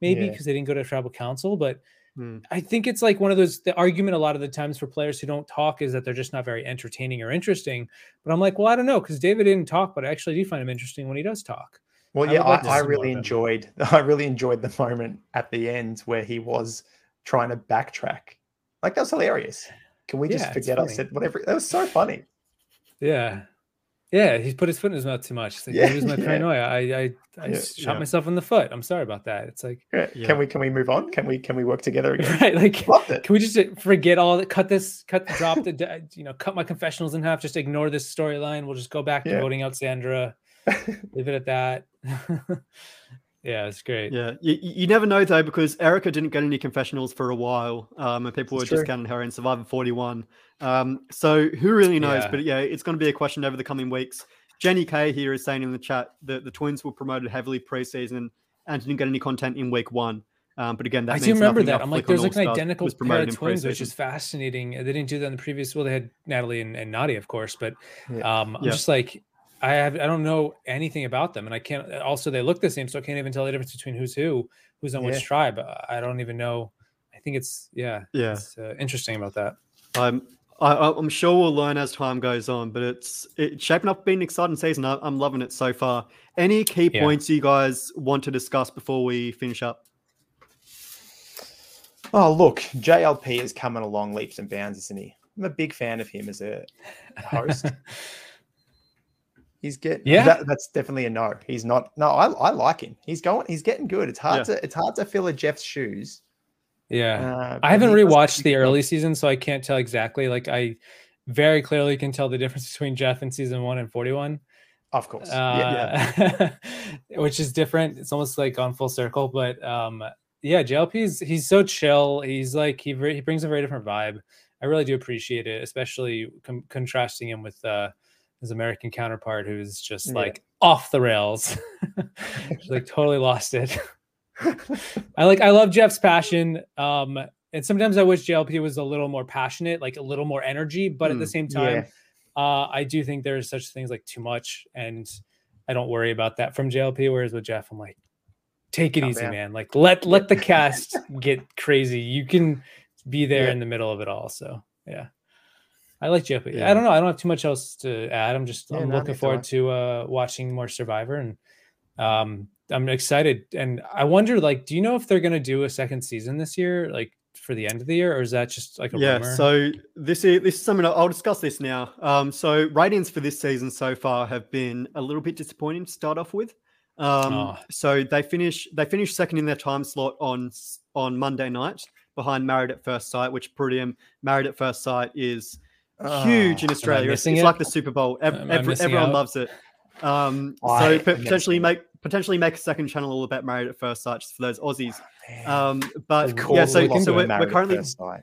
maybe Yeah. because they didn't go to tribal council, but Hmm. I think it's like one of those, the argument a lot of the times for players who don't talk is that they're just not very entertaining or interesting. But I'm like, well, I don't know, because David didn't talk, but I actually do find him interesting when he does talk. Well, I yeah, like I, I really enjoyed. I really enjoyed the moment at the end where he was trying to backtrack. Like that was hilarious. Can we just Yeah, forget I said whatever? That was so funny. Yeah. Yeah, he's put his foot in his mouth too much. It's like, Yeah, it was my yeah. paranoia. I I, I Yeah, shot yeah. myself in the foot. I'm sorry about that. It's like Yeah. Yeah. Can we can we move on? Can we can we work together again? right, like can we just uh, forget all that? Cut this, cut, drop the, you know, cut my confessionals in half. Just ignore this storyline. We'll just go back to Yeah. voting out Sandra. Leave it at that. Yeah, it's great. Yeah, you, you never know though because Erica didn't get any confessionals for a while, um, and people It's were true. discounting her in Survivor 41. Um, so who really knows? Yeah. But yeah, it's going to be a question over the coming weeks. Jenny K here is saying in the chat that the Twins were promoted heavily preseason and didn't get any content in week one. Um, but again, that I means do remember that. I'm like, there's like an identical pair promoted of in twins, which is fascinating. They didn't do that in the previous. Well, they had Natalie and, and Nadiya, of course, but Yeah. um, I'm Yeah. just like, I have, I don't know anything about them, and I can't. Also, they look the same, so I can't even tell the difference between who's who, who's on Yeah. which tribe. I I don't even know. I think it's yeah, Yeah. it's uh, interesting about that. I'm I, I- I'm sure we'll learn as time goes on, but it's it's shaping up being an exciting season. I, I'm loving it so far. Any key Yeah. points you guys want to discuss before we finish up? Oh, look, JLP is coming along leaps and bounds, isn't he? I'm a big fan of him as a host. He's getting Yeah. That, that's definitely a no. He's not. No, I, I like him. He's going. He's getting good. It's hard Yeah. to. It's hard to fill a Jeff's shoes. yeah. Uh, I haven't but he does rewatched the early season, so I can't tell exactly. Like I very clearly can tell the difference between Jeff in season one and 41. Of course. yeah. uh, which is different. It's almost like on full circle, but um, yeah, JLP's he's so chill. He's like he he brings a very different vibe. I really do appreciate it, especially com- contrasting him with uh, his American counterpart, who's just Yeah. like off the rails, like totally lost it. I like I love Jeff's passion. Um, and sometimes I wish JLP was a little more passionate, like a little more energy, but at the Mm, same time, yeah. uh, I do think there's such things like too much, and I don't worry about that from JLP. Whereas with Jeff, I'm like, take it Calm easy, down. man. Like let let the cast get crazy. You can be there Yeah. in the middle of it all. So yeah, I like JLP. Yeah. I don't know. I don't have too much else to add. I'm just Yeah, I'm looking forward to uh, watching more Survivor, and um, I'm excited. And I wonder, like, do you know if they're gonna do a second season this year, like for the end of the year, or is that just like a Yeah, rumor? so this is this is something I'll discuss this now. Um, so ratings for this season so far have been a little bit disappointing to start off with. Um, Oh. so they finish they finished second in their time slot on on Monday night behind Married at First Sight, which Prudham Married at First Sight is huge in Australia. It's, missing it's it? like the Super Bowl. Ev- every- everyone out? loves it. Um, I so am potentially missing make potentially make a second channel all about Married at First Sight just for those Aussies. man. Um, but Of yeah, so, lots so we're, Married we're at currently First Sight.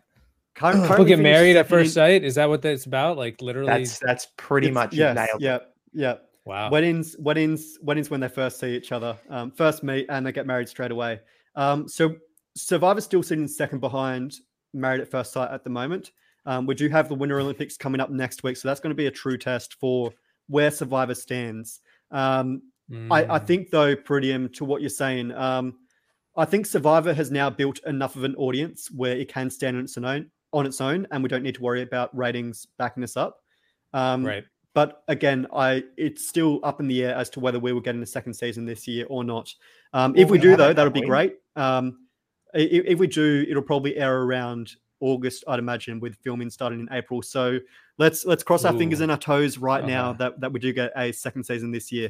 cur- People get married at first sight. Is that what that's about? Like literally? That's that's pretty much you yes, nailed it. yeah, yeah. wow. Weddings, weddings, weddings when they first see each other, um, first meet, and they get married straight away. Um, so Survivor's still sitting second behind Married at First Sight at the moment. Um, we do have the Winter Olympics coming up next week, so that's going to be a true test for where Survivor stands. Um, I, I Mm. think though, Pretium, to what you're saying, um, I think Survivor has now built enough of an audience where it can stand on its own, on its own, and we don't need to worry about ratings backing us up. Um, right. but again, I it's still up in the air as to whether we will get in a second season this year or not. Um, if Well, we we do though, that'll be great. Um, i- i- if we do, it'll probably air around August, I'd imagine, with filming starting in April. So let's let's cross our fingers and our toes right now Uh-huh. that that we do get a second season this year.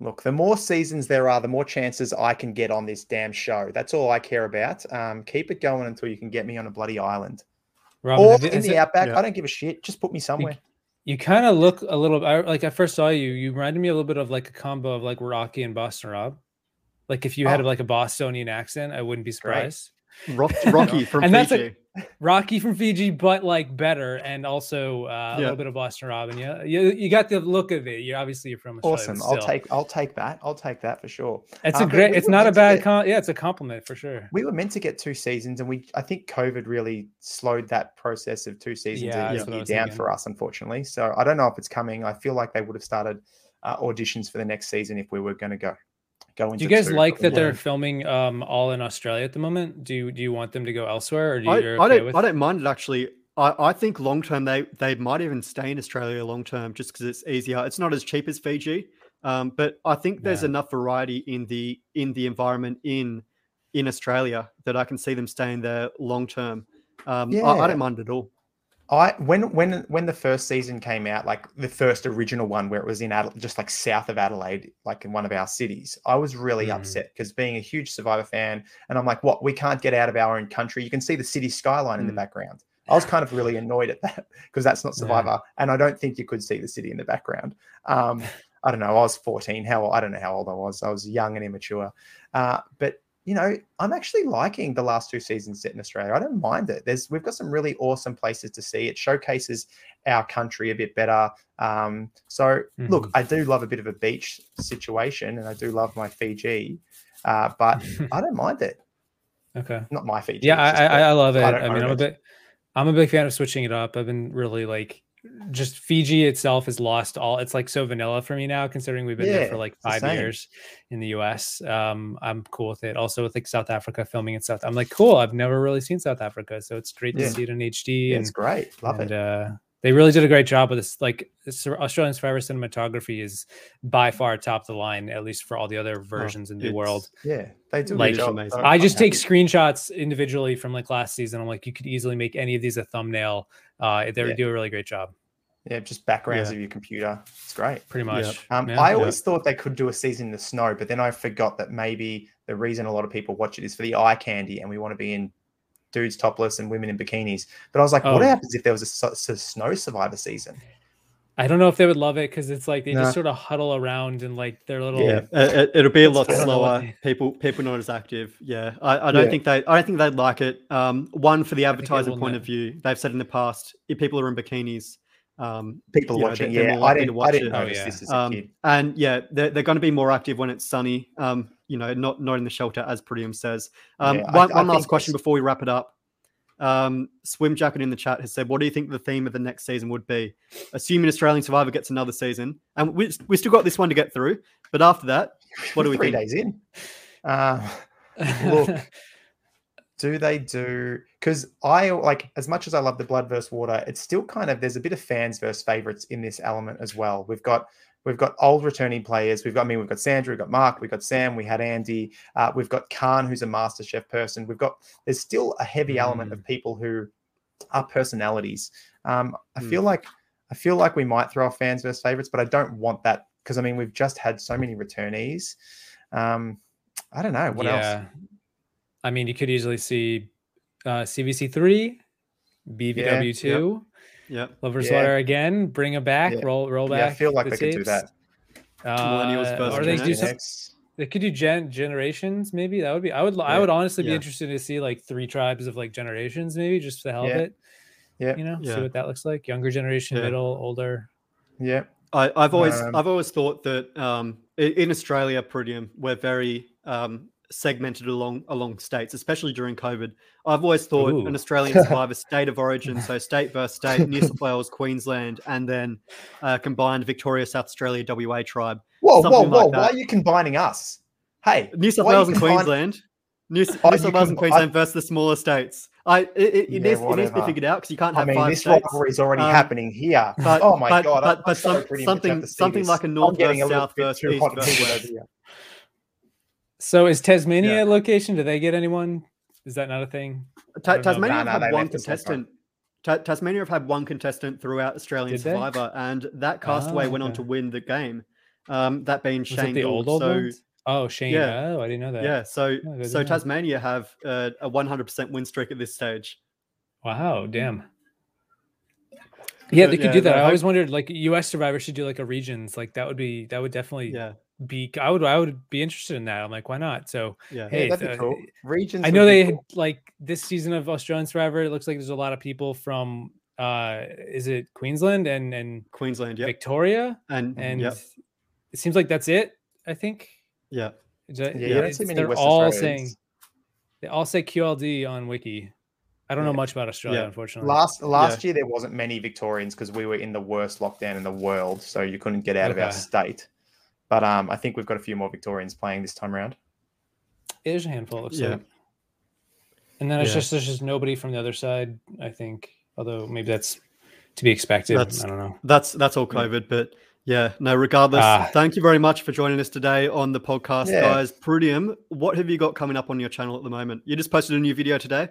Look, the more seasons there are, the more chances I can get on this damn show. That's all I care about. Um, keep it going until you can get me on a bloody island Robin, or have in has the it- outback. yeah. I don't give a shit. Just put me somewhere. you kind of look a little. I, like I first saw you, you reminded me a little bit of like a combo of like Rocky and Boston Rob. Like if you had Oh. like a Bostonian accent, I wouldn't be surprised. Rock, Rocky from And that's a- Fiji. Rocky from Fiji, but like better, and also uh, a Yeah. little bit of Boston Robin. Yeah, you, you got the look of it. You obviously you're from Australia. Awesome. I'll take. I'll take that. I'll take that for sure. It's Uh, a great. we It's not a bad. get- Com- yeah, it's a compliment for sure. We were meant to get two seasons, and we. I think COVID really slowed that process of two seasons Yeah, a that's what I year down thinking. for us, unfortunately. So I don't know if it's coming. I feel like they would have started uh, auditions for the next season if we were going to go go into. Do you guys two, like that we they're filming um, all in Australia at the moment? Do you, do you want them to go elsewhere, or do you, I, you're I don't with? I don't mind it actually. I, I think long term they they might even stay in Australia long term just because it's easier. It's not as cheap as Fiji, um, but I think there's Yeah. enough variety in the in the environment in in Australia that I can see them staying there long term. Um, I, I don't mind at all. I when when when the first season came out, like the first original one where it was in just like south of Adelaide, like in one of our cities, I was really Mhm. upset because being a huge Survivor fan, and I'm like, what? We can't get out of our own country. You can see the city skyline in the Mm. background. I was kind of really annoyed at that because that's not Yeah. Survivor, and I don't think you could see the city in the background. Um, I don't know. I was 14. How I don't know how old I was. I was young and immature, uh, but you know, I'm actually liking the last two seasons set in Australia. I don't mind it. There's we've got some really awesome places to see. It showcases our country a bit better. Um, so look, Mhm. I do love a bit of a beach situation, and I do love my Fiji, uh, but I don't mind it. Okay. Not my feature. Yeah, I, I, I love it. I I, mean, I'm a bit, I'm a big fan of switching it up. I've been really like, just Fiji itself has lost all. It's like so vanilla for me now, considering we've been there for like five years in the U.S. Um, I'm cool with it. Also with like South Africa filming and stuff. I'm like, cool. I've never really seen South Africa, so it's great to see it in HD. Yeah, and it's great. Love and, it. Uh, they really did a great job with this. Like this Australian Survivor cinematography is by far top of the line, at least for all the other versions in the world. Yeah, they do a like, job. amazing. I'm- I I'm just take happy. screenshots individually from like last season. I'm like, you could easily make any of these a thumbnail. Uh, they Yeah. do a really great job, yeah, just backgrounds Yeah. of your computer. It's great. pretty Yeah. much. Um, Yeah. I always thought they could do a season in the snow, but then I forgot that maybe the reason a lot of people watch it is for the eye candy, and we want to be in dudes topless and women in bikinis. But I was like, what Oh. happens if there was a snow survivor season? I don't know if they would love it because it's like they Nah. just sort of huddle around and like their little. Yeah, uh, it, it'll be a lot I don't know what slower. People, people not as active. Yeah, I, I don't Yeah. think they. I don't think they'd like it. Um, one for the think advertiser point not. of view, they've said in the past, if people are in bikinis, um, People You know, watching, they're- they're yeah. I didn't, I watch didn't it. Oh, notice yeah. this as a um, kid. and yeah, they're, they're going to be more active when it's sunny. Um, you know, not not in the shelter as Pretium says. Um, Yeah, one I one last question before we wrap it up. Um, Swim Jacket in the chat has said, "What do you think the theme of the next season would be? Assuming Australian Survivor gets another season, and we we still got this one to get through. But after that, what do we Three think? days in. Uh, Look, do they do because i like as much as i love the blood versus water it's still kind of there's a bit of fans versus favorites in this element as well we've got we've got old returning players. We've got i mean we've got sandra we've got mark we've got sam we had andy uh, we've got khanh who's a master chef person. We've got there's still a heavy element of people who are personalities. Um, i Mm. feel like i feel like we might throw off fans versus favorites but i don't want that because i mean we've just had so many returnees. Um, i don't know. What else? I mean, you could easily see uh, CVC three, BVW two, Yeah, Lovers Yeah. Water again. Bring it back. Yeah. Roll roll yeah, back. i feel like the they could do that Millennials Uh, versus or they Gen do X. some, they could do gen generations maybe that would be i would i would honestly be interested to see like three tribes of like generations maybe just for the hell Yeah. of it Yeah. you know Yeah. see what that looks like younger generation Yeah. middle older Yeah, I, I've always Um, I've always thought that um, in Australia, Pretium, we're very um, segmented along along states, especially during COVID. I've always thought Ooh. an Australian survivor state of origin, so state versus state, New South Wales, Queensland, and then uh, combined Victoria, South Australia, WA tribe. Whoa, whoa, Something whoa! like why are you combining us? Hey, New South why are you Wales and combine- Queensland. New, Oh, New South Wales and combi- Queensland versus the smaller states. I it, it, it, Yeah, needs, it needs to be figured out because you can't have. I have mean, five this states. rivalry is already Um, happening here. But, oh my but, god! But, but so some, pretty much have something something this. like a I'm north versus a south versus east versus west. so is tasmania Yeah. a location do they get anyone is that not a thing Ta- I don't know. Tasmania Nah, have nah, had one left us that far. contestant. Ta- Tasmania have had one contestant throughout Australian Did they? Survivor, and that castaway Ah, went on to win the game. Um, that being was Shane it the Gould. old old so ones oh shane yeah. oh i didn't know that yeah, so Oh, so know. Tasmania have uh, a 100% win streak at this stage. wow damn yeah they could yeah, do that i I- always wondered like us survivor should do like a regions like that would be that would definitely Yeah, be i would i would be interested in that i'm like why not so yeah, Hey, Yeah, that'd be uh, cool. Regions. I know be they had like this season of Australian Survivor. It looks like there's a lot of people from uh is it Queensland and and Queensland. Yep, Victoria and and yep, it seems like that's it. I think. yeah. Is that- Yeah, you don't it's- see many they're West all Australians. saying they all say QLD on Wiki. I don't know much about Australia, Yeah. unfortunately. Last last year there wasn't many Victorians because we were in the worst lockdown in the world, so you couldn't get out of our state. But um, I think we've got a few more Victorians playing this time around. There's a handful. It looks Yeah. like. And then it's Yeah. just there's just nobody from the other side. I think, although maybe that's to be expected. That's- I don't know. That's that's all Yeah. COVID, but yeah, no. Regardless, Ah. thank you very much for joining us today on the podcast, Yeah. guys. Prudium, what have you got coming up on your channel at the moment? You just posted a new video today.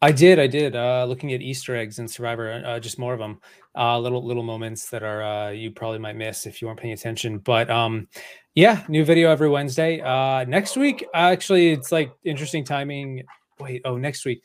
I did, I did. Uh, looking at Easter eggs in Survivor, uh, just more of them, uh, little little moments that are uh, you probably might miss if you weren't paying attention. But um, yeah, new video every Wednesday. Uh, next week, actually, it's like interesting timing. Wait, oh, next week.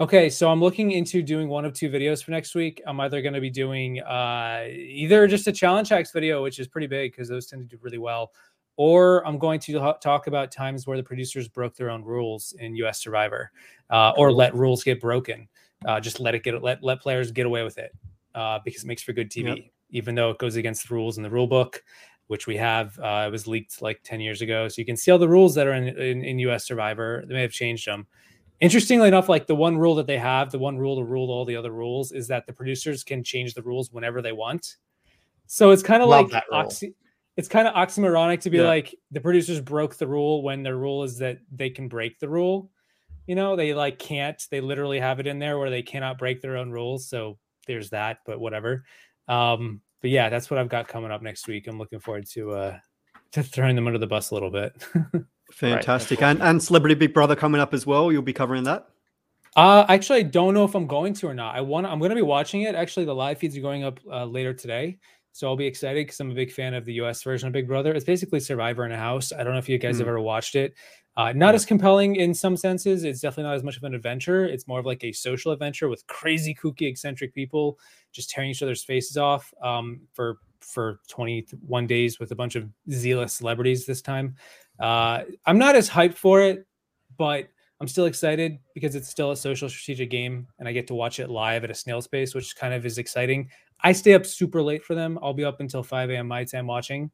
Okay, so I'm looking into doing one of two videos for next week. I'm either going to be doing uh, either just a challenge hacks video, which is pretty big because those tend to do really well, or I'm going to talk about times where the producers broke their own rules in U.S. Survivor, uh, or let rules get broken. Uh, just let it get let let players get away with it uh, because it makes for good TV, Yep. even though it goes against the rules in the rule book. which we have. Uh, it was leaked like 10 years ago. So you can see all the rules that are in, in, in US Survivor. They may have changed them. Interestingly enough, like the one rule that they have, the one rule to rule all the other rules is that the producers can change the rules whenever they want. So it's kind of like oxy- it's kind of oxymoronic to be yeah. like the producers broke the rule when their rule is that they can break the rule. You know, they like can't. They literally have it in there where they cannot break their own rules. So there's that, but whatever. Um, but yeah, that's what I've got coming up next week. I'm looking forward to uh to throwing them under the bus a little bit. Fantastic. Right, and and Celebrity Big Brother coming up as well. You'll be covering that. Uh actually I don't know if I'm going to or not. I want I'm going to be watching it. Actually the live feeds are going up uh, later today. So I'll be excited because I'm a big fan of the US version of Big Brother. It's basically Survivor in a house. I don't know if you guys mm. have ever watched it. Uh, not as compelling in some senses. It's definitely not as much of an adventure. It's more of like a social adventure with crazy, kooky, eccentric people just tearing each other's faces off um, for for 21 days with a bunch of zealous celebrities this time. Uh, I'm not as hyped for it, but I'm still excited because it's still a social strategic game and I get to watch it live at a snail's pace, which kind of is exciting. I stay up super late for them. I'll be up until 5 a.m. my time watching.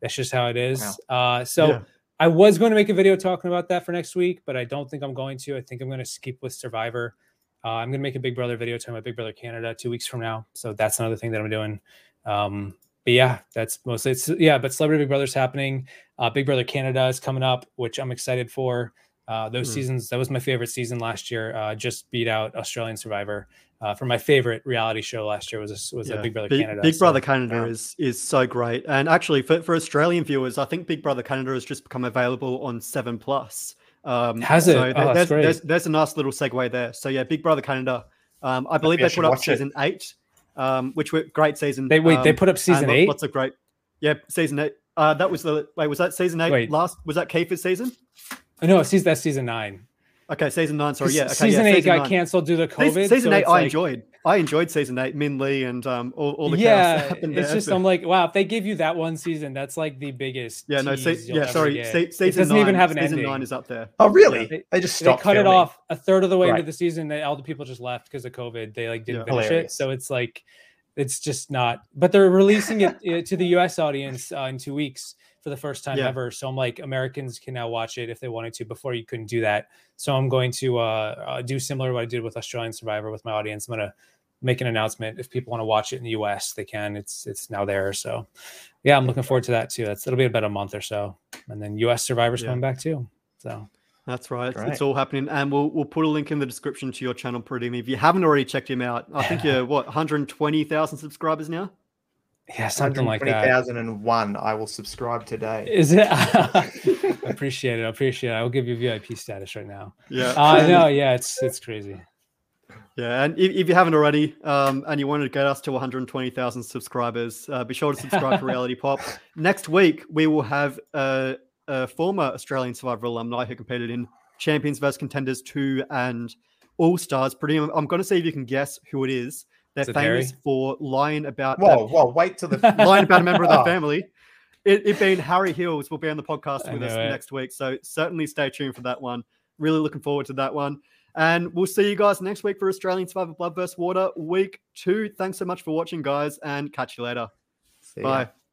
That's just how it is. Wow. Uh, so yeah. I was going to make a video talking about that for next week, but I don't think I'm going to. I think I'm going to skip with Survivor. Uh, I'm going to make a Big Brother video talking about Big Brother Canada two weeks from now. So that's another thing that I'm doing. Um, but yeah, that's mostly it's yeah. But Celebrity Big Brother's happening. Uh, Big Brother Canada is coming up, which I'm excited for. Uh, those mm. seasons, that was my favorite season last year. Uh, just beat out Australian Survivor. Uh, for my favorite reality show last year was a, was yeah. a Big Brother Big, Canada. Big so, Brother Canada yeah. is is so great, and actually for, for Australian viewers, I think Big Brother Canada has just become available on Seven Plus. Um, Has it? So oh, there's, there's, there's, a nice little segue there. So yeah, Big Brother Canada. Um, I believe Maybe they put up season it. eight, um, which were great season. They wait, um, they put up season eight. Lots of great. Yeah, season eight. Uh, that was the wait. Was that season eight? Wait. Last was that Kiefer's season? Oh, No, season that's season nine. Okay, season nine. Sorry, yeah. Okay, season yeah, eight got nine. canceled due to COVID. Season, so eight, I like... enjoyed. I enjoyed season eight. Minh-Ly and um, all, all the yeah. It's there, just but... I'm like, wow. If they give you that one season, that's like the biggest. Yeah, no. Se- yeah, sorry. Se- season it doesn't nine, even have an season ending. nine is up there. Oh, really? Yeah, they, they, just stopped they cut filming. it off a third of the way right. into the season. They, all the people just left because of COVID. They like didn't yeah. finish Hilarious. it. So it's like, it's just not. But they're releasing it to the U.S. audience uh, in two weeks for the first time yeah. ever. So I'm like, Americans can now watch it if they wanted to. Before you couldn't do that. So I'm going to uh, uh, do similar to what I did with Australian Survivor with my audience. I'm gonna make an announcement if people want to watch it in the US, they can. It's it's now there. So yeah, I'm looking forward to that too. That's it'll be about a month or so, and then US Survivor's yeah. coming back too. So. That's right. right. It's all happening, and we'll we'll put a link in the description to your channel, Pradimi. If you haven't already checked him out, I think you're what 120,000 subscribers now. Yeah, something like that. 2001. I will subscribe today. Is it? I appreciate it. I appreciate it. I will give you VIP status right now. Yeah. I uh, know. Yeah, it's it's crazy. Yeah, and if, if you haven't already, um, and you want to get us to 120,000 subscribers, uh, be sure to subscribe to Reality Pop. Next week, we will have a, a former Australian Survivor alumni who competed in Champions vs Contenders 2 and All Stars. Pretty, I'm going to see if you can guess who it is. They're famous Harry? for lying about. Whoa, whoa! Wait till the lying about a member of the family. It, it, being Harry Hills will be on the podcast with us it. next week, so certainly stay tuned for that one. Really looking forward to that one, and we'll see you guys next week for Australian Survivor Blood vs Water Week Two. Thanks so much for watching, guys, and catch you later. See Bye. Ya.